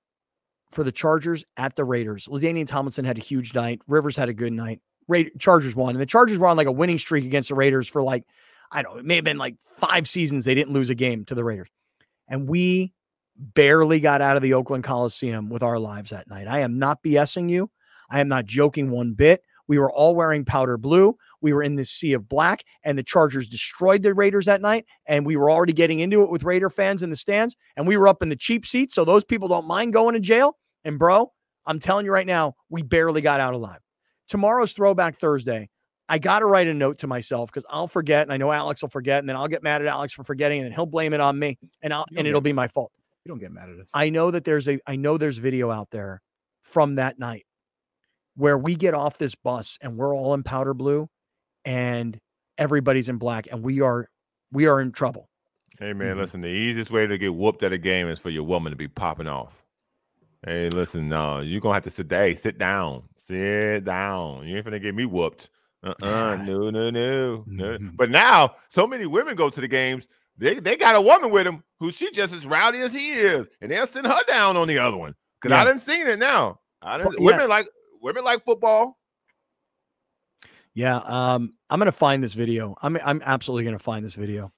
for the Chargers at the Raiders. LaDainian Tomlinson had a huge night. Rivers had a good night. Ra- Chargers won, and the Chargers were on like a winning streak against the Raiders for like I don't know, it may have been like five seasons they didn't lose a game to the Raiders, and we barely got out of the Oakland Coliseum with our lives that night. I am not BSing you. I am not joking one bit. We were all wearing powder blue. We were in this sea of black, and the Chargers destroyed the Raiders that night. And we were already getting into it with Raider fans in the stands, and we were up in the cheap seats. So those people don't mind going to jail. And, bro, I'm telling you right now, we barely got out alive. Tomorrow's Throwback Thursday. I got to write a note to myself because I'll forget, and I know Alex will forget, and then I'll get mad at Alex for forgetting, and then he'll blame it on me, and I'll and it'll be my fault. You don't get mad at us. I know that there's a I know there's video out there from that night where we get off this bus and we're all in powder blue and everybody's in black and we are we are in trouble. Hey man, mm-hmm. listen, the easiest way to get whooped at a game is for your woman to be popping off. Hey, listen, no, you're gonna have to sit there. sit down. Sit down. You ain't gonna get me whooped. Uh-uh. No, no, no, no. Mm-hmm. But now so many women go to the games, they they got a woman with them who she just as rowdy as he is, and they'll send her down on the other one. Cause yeah. I didn't see it now. I didn't yeah. women like women like football. Yeah, um, I'm gonna find this video. I'm I'm absolutely gonna find this video.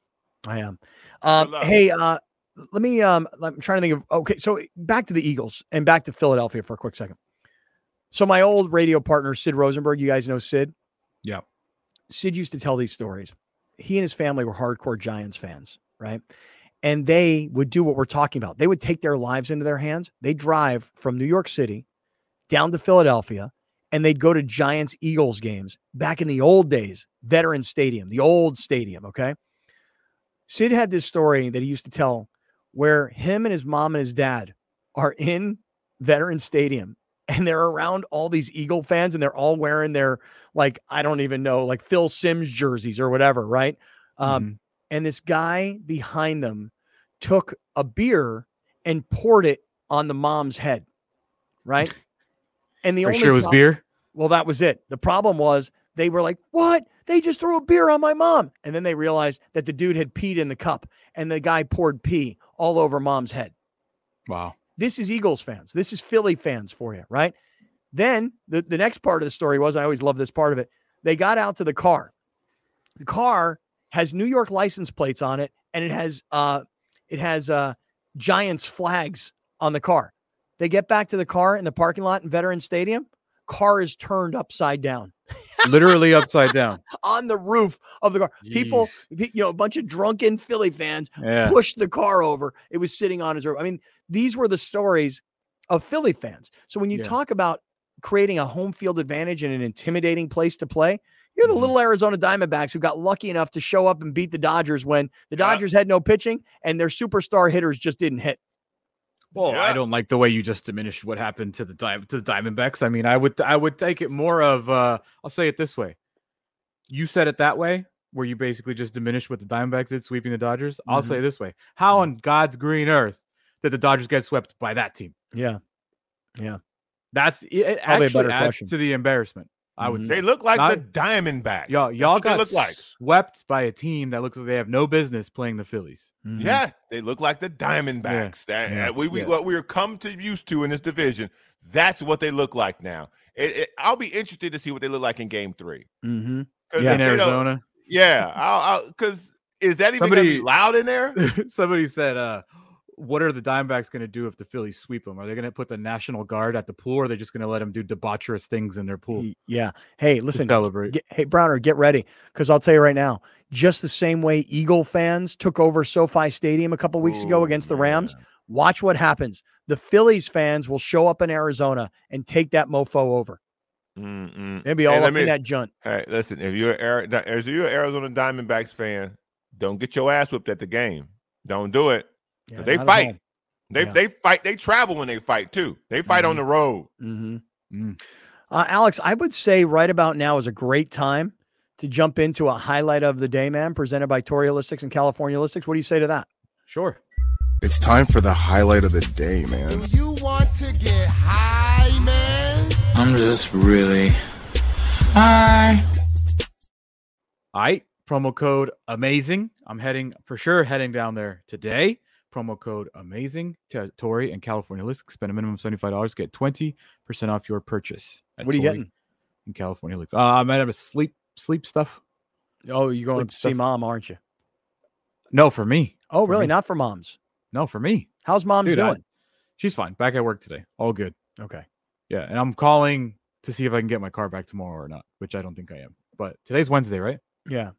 I am. Um, hey, uh, let me. Um, I'm trying to think of. Okay, so back to the Eagles and back to Philadelphia for a quick second. So my old radio partner Sid Rosenberg, you guys know Sid. Yeah. Sid used to tell these stories. He and his family were hardcore Giants fans, right? And they would do what we're talking about. They would take their lives into their hands. They drive from New York City down to Philadelphia and they'd go to Giants Eagles games back in the old days, Veteran Stadium, the old stadium. Okay. Sid had this story that he used to tell where him and his mom and his dad are in Veteran Stadium and they're around all these Eagle fans and they're all wearing their, like, I don't even know, like Phil Simms jerseys or whatever. Right. Um, mm-hmm. And this guy behind them took a beer and poured it on the mom's head. Right. And the Are only sure it was problem, beer. Well, that was it. The problem was they were like, "What? They just threw a beer on my mom." And then they realized that the dude had peed in the cup, and the guy poured pee all over mom's head. Wow. This is Eagles fans. This is Philly fans for you, right? Then the, the next part of the story was I always love this part of it. They got out to the car. The car has New York license plates on it, and it has uh it has uh Giants flags on the car. They get back to the car in the parking lot in Veteran Stadium. Car is turned upside down. Literally upside down (laughs) on the roof of the car. Jeez. People, you know, a bunch of drunken Philly fans yeah. pushed the car over. It was sitting on his roof. I mean, these were the stories of Philly fans. So when you yeah. talk about creating a home field advantage and an intimidating place to play, you're the mm-hmm. little Arizona Diamondbacks who got lucky enough to show up and beat the Dodgers when the Dodgers had no pitching and their superstar hitters just didn't hit. Well, yeah. I don't like the way you just diminished what happened to the to the Diamondbacks. I mean, I would I would take it more of uh I'll say it this way. You said it that way, where you basically just diminished what the Diamondbacks did sweeping the Dodgers. Mm-hmm. I'll say it this way. How on God's green earth did the Dodgers get swept by that team? Yeah. Yeah. That's it Probably actually adds question. to the embarrassment. I would mm-hmm. say they look like Not, the Diamondbacks. Y'all, y'all got look like. swept by a team that looks like they have no business playing the Phillies. Mm-hmm. Yeah, they look like the Diamondbacks. Yeah. That, yeah. we, we yeah. what we're come to used to in this division. That's what they look like now. It, it, I'll be interested to see what they look like in Game 3 mm-hmm. Yeah, in Arizona. Know, yeah, because is that even somebody, gonna be loud in there? (laughs) somebody said, uh, what are the Diamondbacks going to do if the Phillies sweep them? Are they going to put the National Guard at the pool, or are they just going to let them do debaucherous things in their pool? Yeah. Hey, listen, celebrate. Get, hey, Browner, get ready because I'll tell you right now, just the same way Eagle fans took over SoFi Stadium a couple weeks Ooh, ago oh, against the Rams. Man. Watch what happens. The Phillies fans will show up in Arizona and take that mofo over. Mm-mm. Maybe all hey, up me, in that junt. Hey, listen, if you're if you're an Arizona Diamondbacks fan, don't get your ass whipped at the game. Don't do it. Yeah, they fight. They yeah. they fight. They travel when they fight too. They fight mm-hmm. on the road. Mm-hmm. Mm. Uh, Alex, I would say right about now is a great time to jump into a highlight of the day, man, presented by Torrey Holistics and California Holistics. What do you say to that? Sure. It's time for the highlight of the day, man. Do you want to get high, man? I'm just really high. All right. Promo code amazing. I'm heading for sure heading down there today. Promo code amazing to Torrey and California List. Spend a minimum $75, get 20% off your purchase. What are you getting? In California List. Uh, I might have a sleep sleep stuff. Oh, you're going sleep to see stuff. mom, aren't you? No, for me. Oh, for really? Me. Not for moms. No, for me. How's mom's Dude, doing? I, she's fine. Back at work today. All good. Okay. Yeah, and I'm calling to see if I can get my car back tomorrow or not, which I don't think I am. But today's Wednesday, right? Yeah. I'm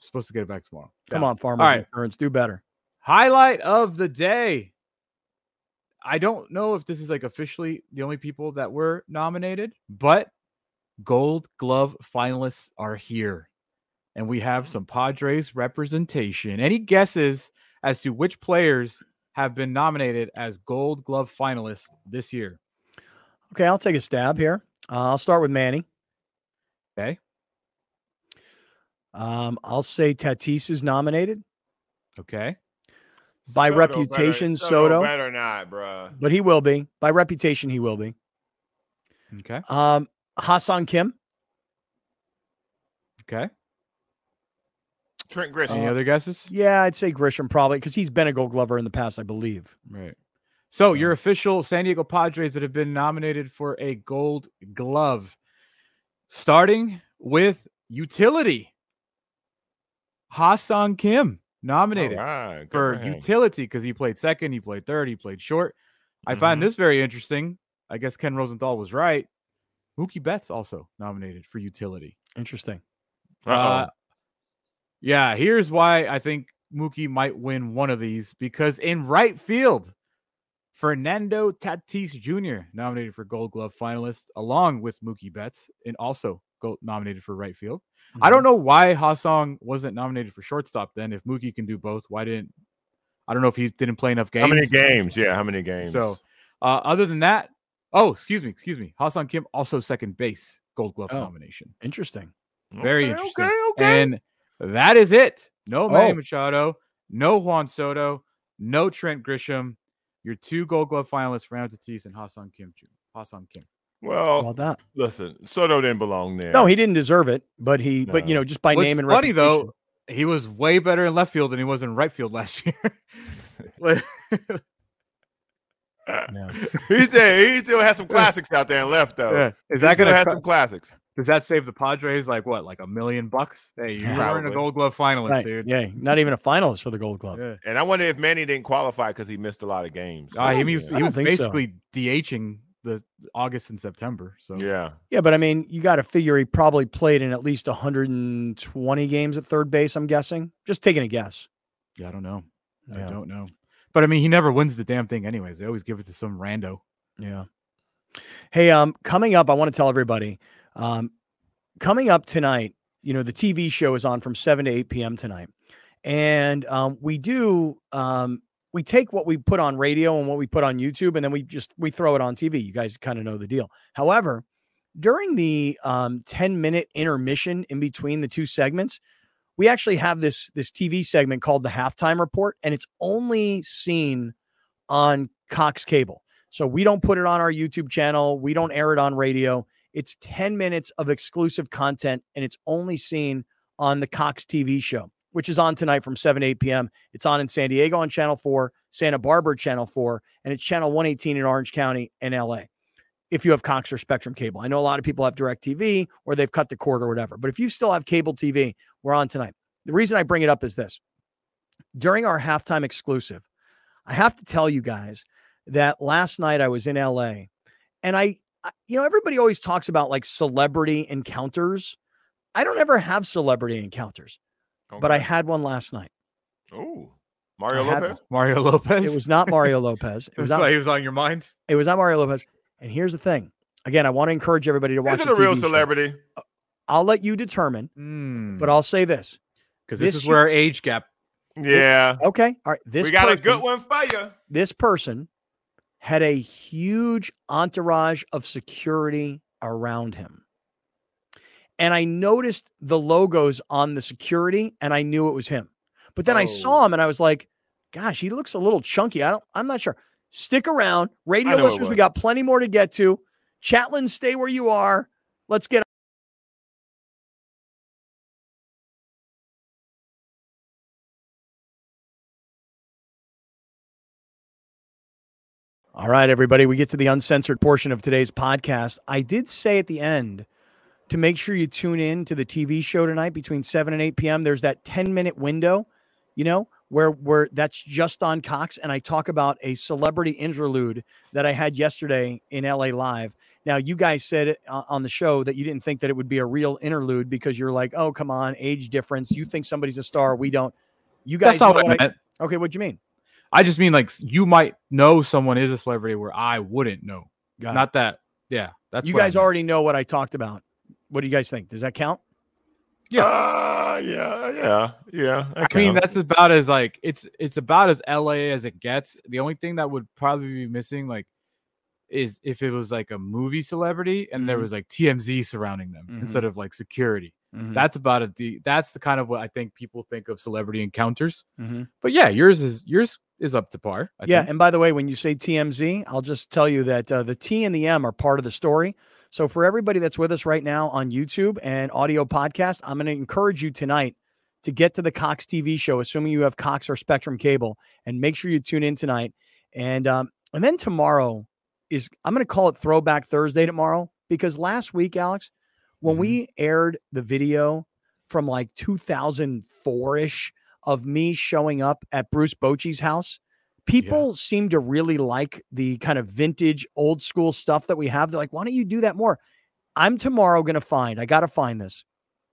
supposed to get it back tomorrow. Come yeah. on, farmers right. insurance, do better. Highlight of the day. I don't know if this is like officially the only people that were nominated, but Gold Glove finalists are here. And we have some Padres representation. Any guesses as to which players have been nominated as Gold Glove finalists this year? Okay, I'll take a stab here. Uh, I'll start with Manny. Okay. Um, I'll say Tatis is nominated. Okay. By Soto reputation, better, Soto, Soto better not, bro. But he will be. By reputation, he will be. Okay. Um, Ha-Seong Kim. Okay. Trent Grisham. Any uh, other guesses? Yeah, I'd say Grisham probably because he's been a Gold Glover in the past, I believe. Right. So, so your official San Diego Padres that have been nominated for a Gold Glove, starting with utility. Ha-Seong Kim nominated right, for utility because he played second, he played third, he played short. I mm-hmm. find this very interesting. I guess Ken Rosenthal was right. Mookie Betts also nominated for utility. Interesting. Uh, yeah, here's why I think Mookie might win one of these because in right field, Fernando Tatis Jr. nominated for Gold Glove finalist along with Mookie Betts and also gold nominated for right field. Mm-hmm. I don't know why Ha-Seong wasn't nominated for shortstop then. If Mookie can do both, why didn't I don't know if he didn't play enough games. How many games? Yeah, how many games? So, uh, other than that, oh, excuse me, excuse me. Ha-Seong Kim also second base Gold Glove oh, nomination. Interesting. Very okay, interesting. Okay, okay. And that is it. No Manny oh. Machado, no Juan Soto, no Trent Grisham. Your two Gold Glove finalists, Fernando Tatis and Ha-Seong Kim. Ha-Seong Kim. Well, that? listen, Soto didn't belong there. No, he didn't deserve it, but he, no. but you know, just by What's name and funny though, he was way better in left field than he was in right field last (laughs) year. yeah. (laughs) he still he still has some classics out there and left though. Yeah. Is that gonna have some classics? Does that save the Padres like what, like a million bucks? Hey, you yeah, weren't a Gold Glove finalist, right. dude. Yeah, not even a finalist for the Gold Glove. Yeah. And I wonder if Manny didn't qualify because he missed a lot of games. Uh, he, was, he was basically so. DHing the August and September. So yeah, yeah, but I mean, you got to figure he probably played in at least 120 games at third base. I'm guessing. Just taking a guess. Yeah, I don't know. Yeah. I don't know. But I mean, he never wins the damn thing, anyways. They always give it to some rando. Yeah. Hey, um, coming up, I want to tell everybody, um, coming up tonight, you know, the TV show is on from 7 to 8 p.m. tonight. And um, we do um, we take what we put on radio and what we put on YouTube, and then we just we throw it on TV. You guys kind of know the deal. However, during the um, 10 minute intermission in between the two segments, we actually have this this TV segment called the halftime report, and it's only seen on Cox Cable. So we don't put it on our YouTube channel. We don't air it on radio. It's 10 minutes of exclusive content, and it's only seen on the Cox TV show, which is on tonight from 7 to 8 p.m. It's on in San Diego on Channel 4, Santa Barbara Channel 4, and it's Channel 118 in Orange County and LA if you have Cox or Spectrum cable. I know a lot of people have DirecTV or they've cut the cord or whatever. But if you still have cable TV, we're on tonight. The reason I bring it up is this. During our halftime exclusive, I have to tell you guys that last night I was in LA and I you know, everybody always talks about like celebrity encounters. I don't ever have celebrity encounters, okay. but I had one last night. Oh, Mario Lopez? (laughs) Mario Lopez? It was not Mario Lopez. It was, not, he was on your mind. It was not Mario Lopez. And here's the thing. Again, I want to encourage everybody to watch. Is it a real show. celebrity? I'll let you determine, mm. but I'll say this because this, this, is where our age gap. Yeah. okay. All right. This we got person, a good one for you. This person had a huge entourage of security around him. And I noticed the logos on the security and I knew it was him. But then oh. I saw him and I was like, gosh, he looks a little chunky. I don't, I'm not sure. Stick around. Radio listeners, we got plenty more to get to. Chatland, stay where you are. Let's get All right, everybody, we get to the uncensored portion of today's podcast. I did say at the end to make sure you tune in to the TV show tonight between 7 and 8 p.m. There's that 10 minute window, you know, where where that's just on Cox and I talk about a celebrity interlude that I had yesterday in LA Live. Now, you guys said uh, on the show that you didn't think that it would be a real interlude because you're like, "Oh, come on, age difference. You think somebody's a star, we don't." You guys That's what I meant. I, okay, what do you mean? I just mean like you might know someone is a celebrity where I wouldn't know. Got Not it. that. Yeah, that's you guys already know what I talked about. What do you guys think? Does that count? Yeah, uh, yeah, yeah, yeah. I mean, that's about as like it's it's about as LA as it gets. The only thing that would probably be missing, like, is if it was like a movie celebrity and mm-hmm. there was like TMZ surrounding them mm-hmm. instead of like security. Mm-hmm. That's about it. That's the kind of what I think people think of celebrity encounters. Mm-hmm. But yeah, yours is yours is up to par. I yeah, think. and by the way, when you say TMZ, I'll just tell you that uh, the T and the M are part of the story. So for everybody that's with us right now on YouTube and audio podcast, I'm going to encourage you tonight to get to the Cox TV show, assuming you have Cox or Spectrum cable, and make sure you tune in tonight. And um, and then tomorrow is I'm going to call it Throwback Thursday tomorrow because last week, Alex, when mm-hmm. we aired the video from like 2004 ish of me showing up at Bruce Bochy's house, people yeah. seem to really like the kind of vintage old school stuff that we have. They're like, why don't you do that more? I'm tomorrow going to find, I got to find this.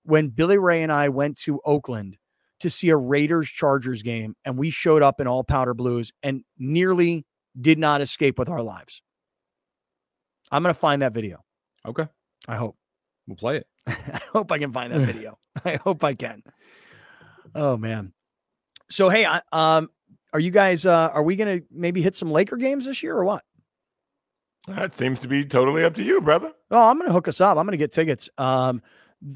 When Billy Ray and I went to Oakland to see a Raiders Chargers game, and we showed up in all powder blues and nearly did not escape with our lives. I'm going to find that video. Okay. I hope. We'll play it. (laughs) I hope I can find that (laughs) video. I hope I can. Oh, man. So hey, I, um, are you guys? Uh, are we going to maybe hit some Laker games this year or what? That seems to be totally up to you, brother. Oh, I'm going to hook us up. I'm going to get tickets. Um,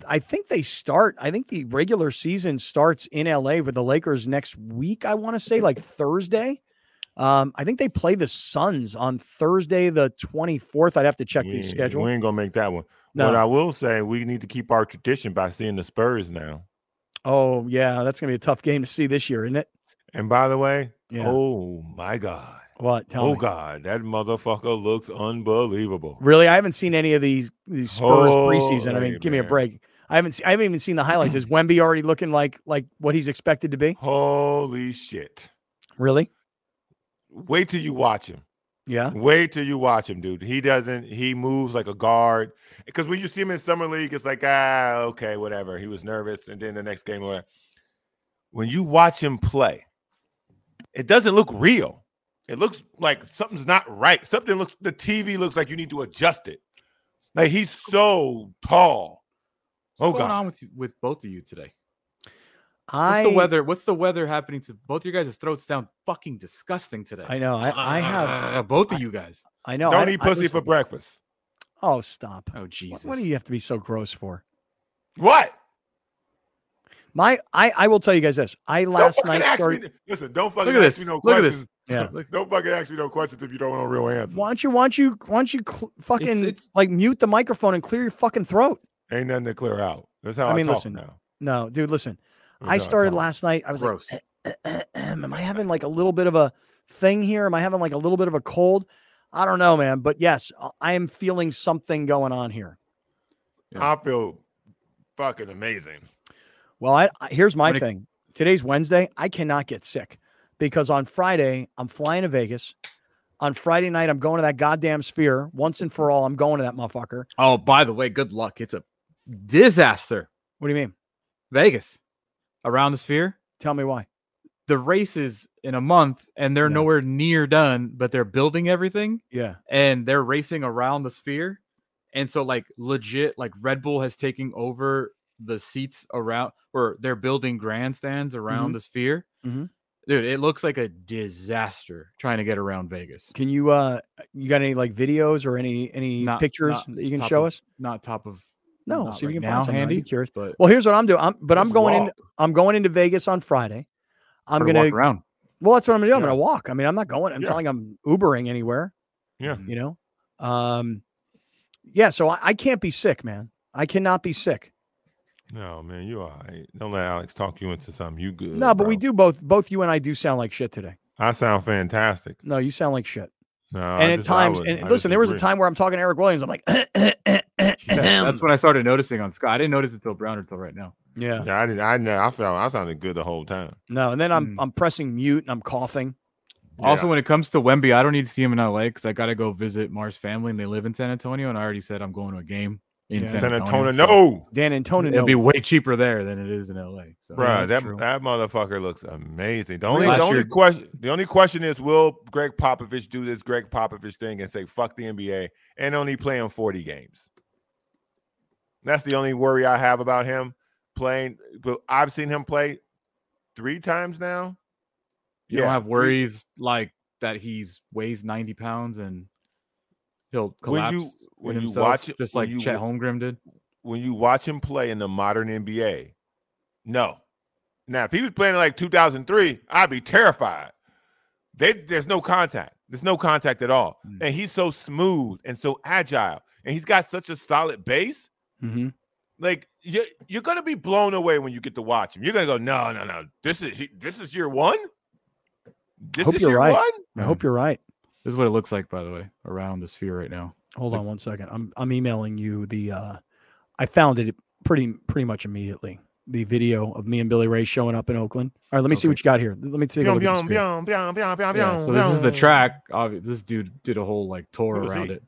I think they start. I think the regular season starts in LA with the Lakers next week. I want to say like (laughs) Thursday. Um, I think they play the Suns on Thursday, the 24th. I'd have to check the schedule. We ain't gonna make that one. No. But I will say we need to keep our tradition by seeing the Spurs now. Oh yeah, that's gonna be a tough game to see this year, isn't it? And by the way, yeah. oh my God. What? Tell oh me. God, that motherfucker looks unbelievable. Really, I haven't seen any of these these Spurs oh, preseason. I mean, give man. me a break. I haven't seen, I haven't even seen the highlights. Is (clears throat) Wemby already looking like like what he's expected to be? Holy shit! Really? Wait till you watch him. Yeah. Wait till you watch him, dude. He doesn't. He moves like a guard. Because when you see him in summer league, it's like ah, okay, whatever. He was nervous, and then the next game, where When you watch him play, it doesn't look real. It looks like something's not right. Something looks. The TV looks like you need to adjust it. Like he's so tall. What's oh going God. on with with both of you today? I, what's the weather? What's the weather happening to both of your guys' throats? Sound fucking disgusting today. I know. I, I have uh, both of you guys. I know. Don't I, eat pussy for breakfast. Oh, stop. Oh, Jesus. What, what, do you have to be so gross for? What? My, I, I will tell you guys this. I last night started. Me, listen, don't fucking Look at ask this. me no Look questions. Yeah. (laughs) don't fucking ask me no questions if you don't know real answers. Why don't you, why don't you, why don't you cl- fucking it's, it's, like mute the microphone and clear your fucking throat? Ain't nothing to clear out. That's how I, I mean, listen, now. No, dude, listen. I started last night. I was Gross. like, eh, eh, eh, am I having like a little bit of a thing here? Am I having like a little bit of a cold? I don't know, man. But yes, I am feeling something going on here. Yeah. I feel fucking amazing. Well, I, I here's my thing. Today's Wednesday. I cannot get sick. because on Friday I'm flying to Vegas. On Friday night, I'm going to that goddamn sphere once and for all. I'm going to that motherfucker. Oh, by the way, good luck. It's a disaster. What do you mean? Vegas around the sphere. Tell me why. The race is in a month and they're Yeah. nowhere near done, but they're building everything Yeah. and they're racing around the sphere. And so, like, legit, like Red Bull has taken over the seats around, or they're building grandstands around Mhm. the sphere. Mhm. Dude, it looks like a disaster trying to get around Vegas. Can you uh you got any like videos or any any Not- pictures not that you can show of- us? Not top of No, not see if right you can now find something. I'd handy, curious. but Well, here's what I'm doing. I'm but I'm Let's going in. I'm going into Vegas on Friday. I'm or to gonna walk around. Well, that's what I'm gonna do. I'm Yeah. gonna walk. I mean, I'm not going. It's Yeah. not like I'm Ubering anywhere. Yeah. You know. Um. Yeah. So I, I can't be sick, man. I cannot be sick. No, man, you all right. Don't let Alex talk you into something. You good. no, but we do both. Both you and I do sound like shit today. I sound fantastic. No, you sound like shit. No, and I at just- times, would- and I listen, there was a time where I'm talking to Eric Williams. I'm like, (clears throat) Yeah, that's when I started noticing on Scott. I didn't notice it till Brown until right now. yeah. Yeah, I didn't. I know. I felt I sounded good the whole time. No, and then I'm Mm. I'm pressing mute and I'm coughing. Also, Yeah. when it comes to Wemby, I don't need to see him in LA because I got to go visit Mars' family and they live in San Antonio. And I already said I'm going to a game in Yeah. San, San Antonio. Antonio, no, Dan Antonio. It'll be way cheaper there than it is in LA. So Bruh, that's that true. that motherfucker looks amazing. The only Last the only year- question the only question is will Gregg Popovich do this Gregg Popovich thing and say fuck the NBA and only play him 40 games? That's the only worry I have about him playing. But I've seen him play three times now. you don't Yeah, have three- worries like that he's weighs 90 pounds and he'll When you- when you himself, watch it- just like you Chet wa- Holmgren did. when you watch him play in the modern NBA, no. Now, if he was playing in like 2003, I'd be terrified. They, there's no contact. There's no contact at all. Mm. And he's so smooth and so agile. And he's got such a solid base. Mm-hmm. Like you, you're gonna be blown away when you get to watch him. You're gonna go, no, no, no. This is he- this is year one. This Hope is you're year right. one. I hope you're right. This is what it looks like, by the way, around the sphere right now. Hold on one second. I'm I'm emailing you the uh I found it pretty pretty much immediately. The video of me and Billy Ray showing up in Oakland. All right, let me see what you got here. Let me see. Yeah, so this is the track. Obvi- This dude did a whole like tour Who is around he? it.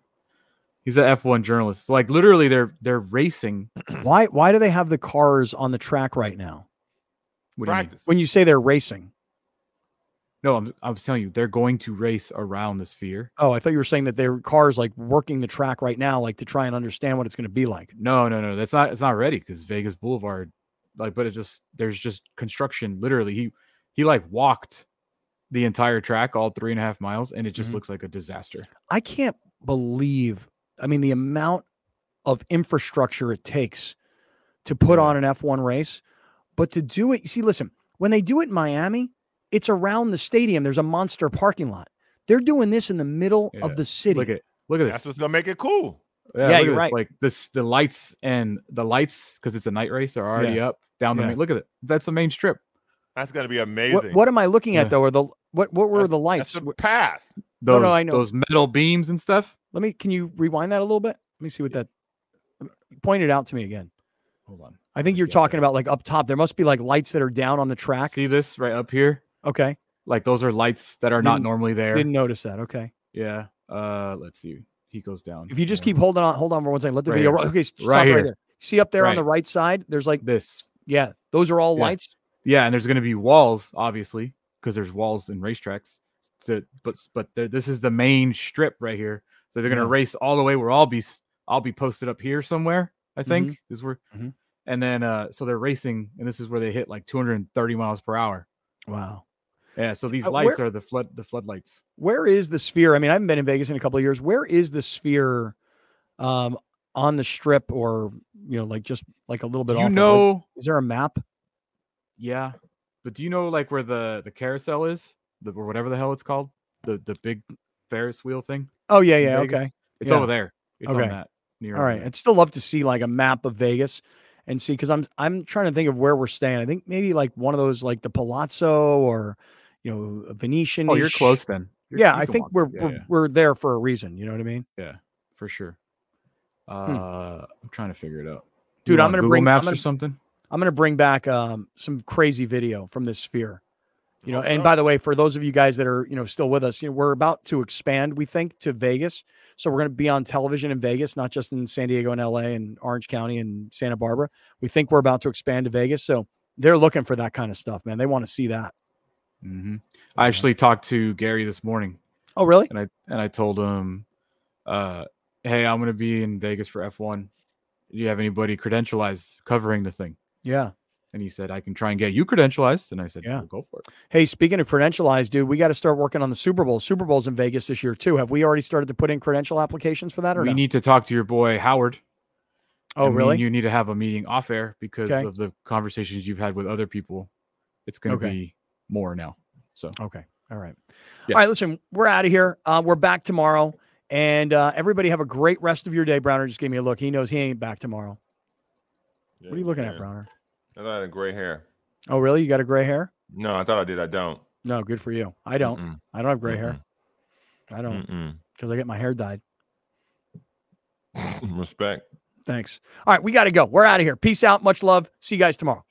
He's an F1 journalist. So, like literally, they're they're racing. (clears throat) Why why do they have the cars on the track right now? What do you mean? Practice. When you say they're racing. No, I'm I'm telling you, they're going to race around the sphere. Oh, I thought you were saying that their cars like working the track right now, like to try and understand what it's going to be like. No, no, no. That's not. It's not ready because Vegas Boulevard, like, but it just there's just construction. Literally, he he like walked the entire track, all three and a half miles, and it just Mhm. looks like a disaster. I can't believe, I mean, the amount of infrastructure it takes to put Yeah. on an F1 race, but to do it, you see, listen, when they do it in Miami, it's around the stadium. There's a monster parking lot. They're doing this in the middle Yeah. of the city. Look at look at this. That's what's gonna make it cool. Yeah, look at you're this, right. Like this, the lights and the lights because it's a night race are already up down the Yeah. main. Look at it. That's the main strip. That's gonna be amazing. what, what am I looking Yeah. at though? Are the what what were That's- the lights? That's the path. Those, No, no, I know. those metal beams and stuff. Let me can you rewind that a little bit? Let me see what that point it out to me again. Hold on. I think you're get talking there. about like up top. There must be like lights that are down on the track. See this right up here? Okay. Like those are lights that are not Didn't- normally there. Didn't notice that. Okay. Yeah. Uh, let's see. He goes down. If you just keep holding on, hold on for one second. Let the Right video. here. Okay, stop Right right, here. there. See up there on the right side. There's like this. yeah, those are all Yeah. lights. Yeah, and there's going to be walls, obviously, because there's walls in racetracks. So, but but this is the main strip right here. So they're going to Yeah. race all the way where I'll be. I'll be posted up here somewhere. I think is where. Mhm. And then uh, so they're racing, and this is where they hit like 230 miles per hour. Wow. Yeah. So these Uh, lights where- are the flood the floodlights. Where is the sphere? I mean, I haven't been in Vegas in a couple of years. Where is the sphere um on the strip or you know, like just like a little bit Do you know? is there a map? Yeah, but do you know like where the the carousel is, the or whatever the hell it's called, the the big Ferris wheel thing? Oh yeah, yeah, okay. It's Yeah. over there. It's Okay. on that. Near All right. there. I'd still love to see like a map of Vegas and see because I'm I'm trying to think of where we're staying. I think maybe like one of those like the Palazzo or you know a Venetian. Oh, you're close then. You're- Yeah, I think we're there. we're, yeah, we're there for a reason. You know what I mean? yeah, for sure. Hmm. Uh, I'm trying to figure it out. Dude, I'm gonna Google bring- I'm Maps gonna- or something. I'm gonna bring back um some crazy video from this sphere. You know, and by the way, for those of you guys that are, you know, still with us, you know, we're about to expand, we think, to Vegas. So we're going to be on television in Vegas, not just in San Diego and LA and Orange County and Santa Barbara. We think we're about to expand to Vegas. So they're looking for that kind of stuff, man. They want to see that. Mm-hmm. I actually talked to Gary this morning. Oh, really? And I and I told him, uh, "Hey, I'm going to be in Vegas for F1. Do you have anybody credentialized covering the thing?" Yeah. And he said, I can try and get you credentialized. And I said, Yeah, well, go for it. Hey, speaking of credentialized, dude, we got to start working on the Super Bowl. Super Bowl's in Vegas this year, too. Have we already started to put in credential applications for that or We no? need to talk to your boy, Howard. Oh, And me really? and you need to have a meeting off air because Okay. of the conversations you've had with other people. It's going to Okay. be more now. So, Okay. All right. Yes. All right. Listen, we're out of here. Uh, we're back tomorrow. And uh, everybody have a great rest of your day. Browner just gave me a look. He knows he ain't back tomorrow. what are you looking at. Browner? I thought I had gray hair. Oh, really? You got a gray hair? No, I thought I did. I don't. No, good for you. I don't. Mm-mm. I don't have gray hair. I don't because I get my hair dyed. (laughs) Respect. Thanks. All right, we got to go. We're out of here. Peace out. Much love. See you guys tomorrow.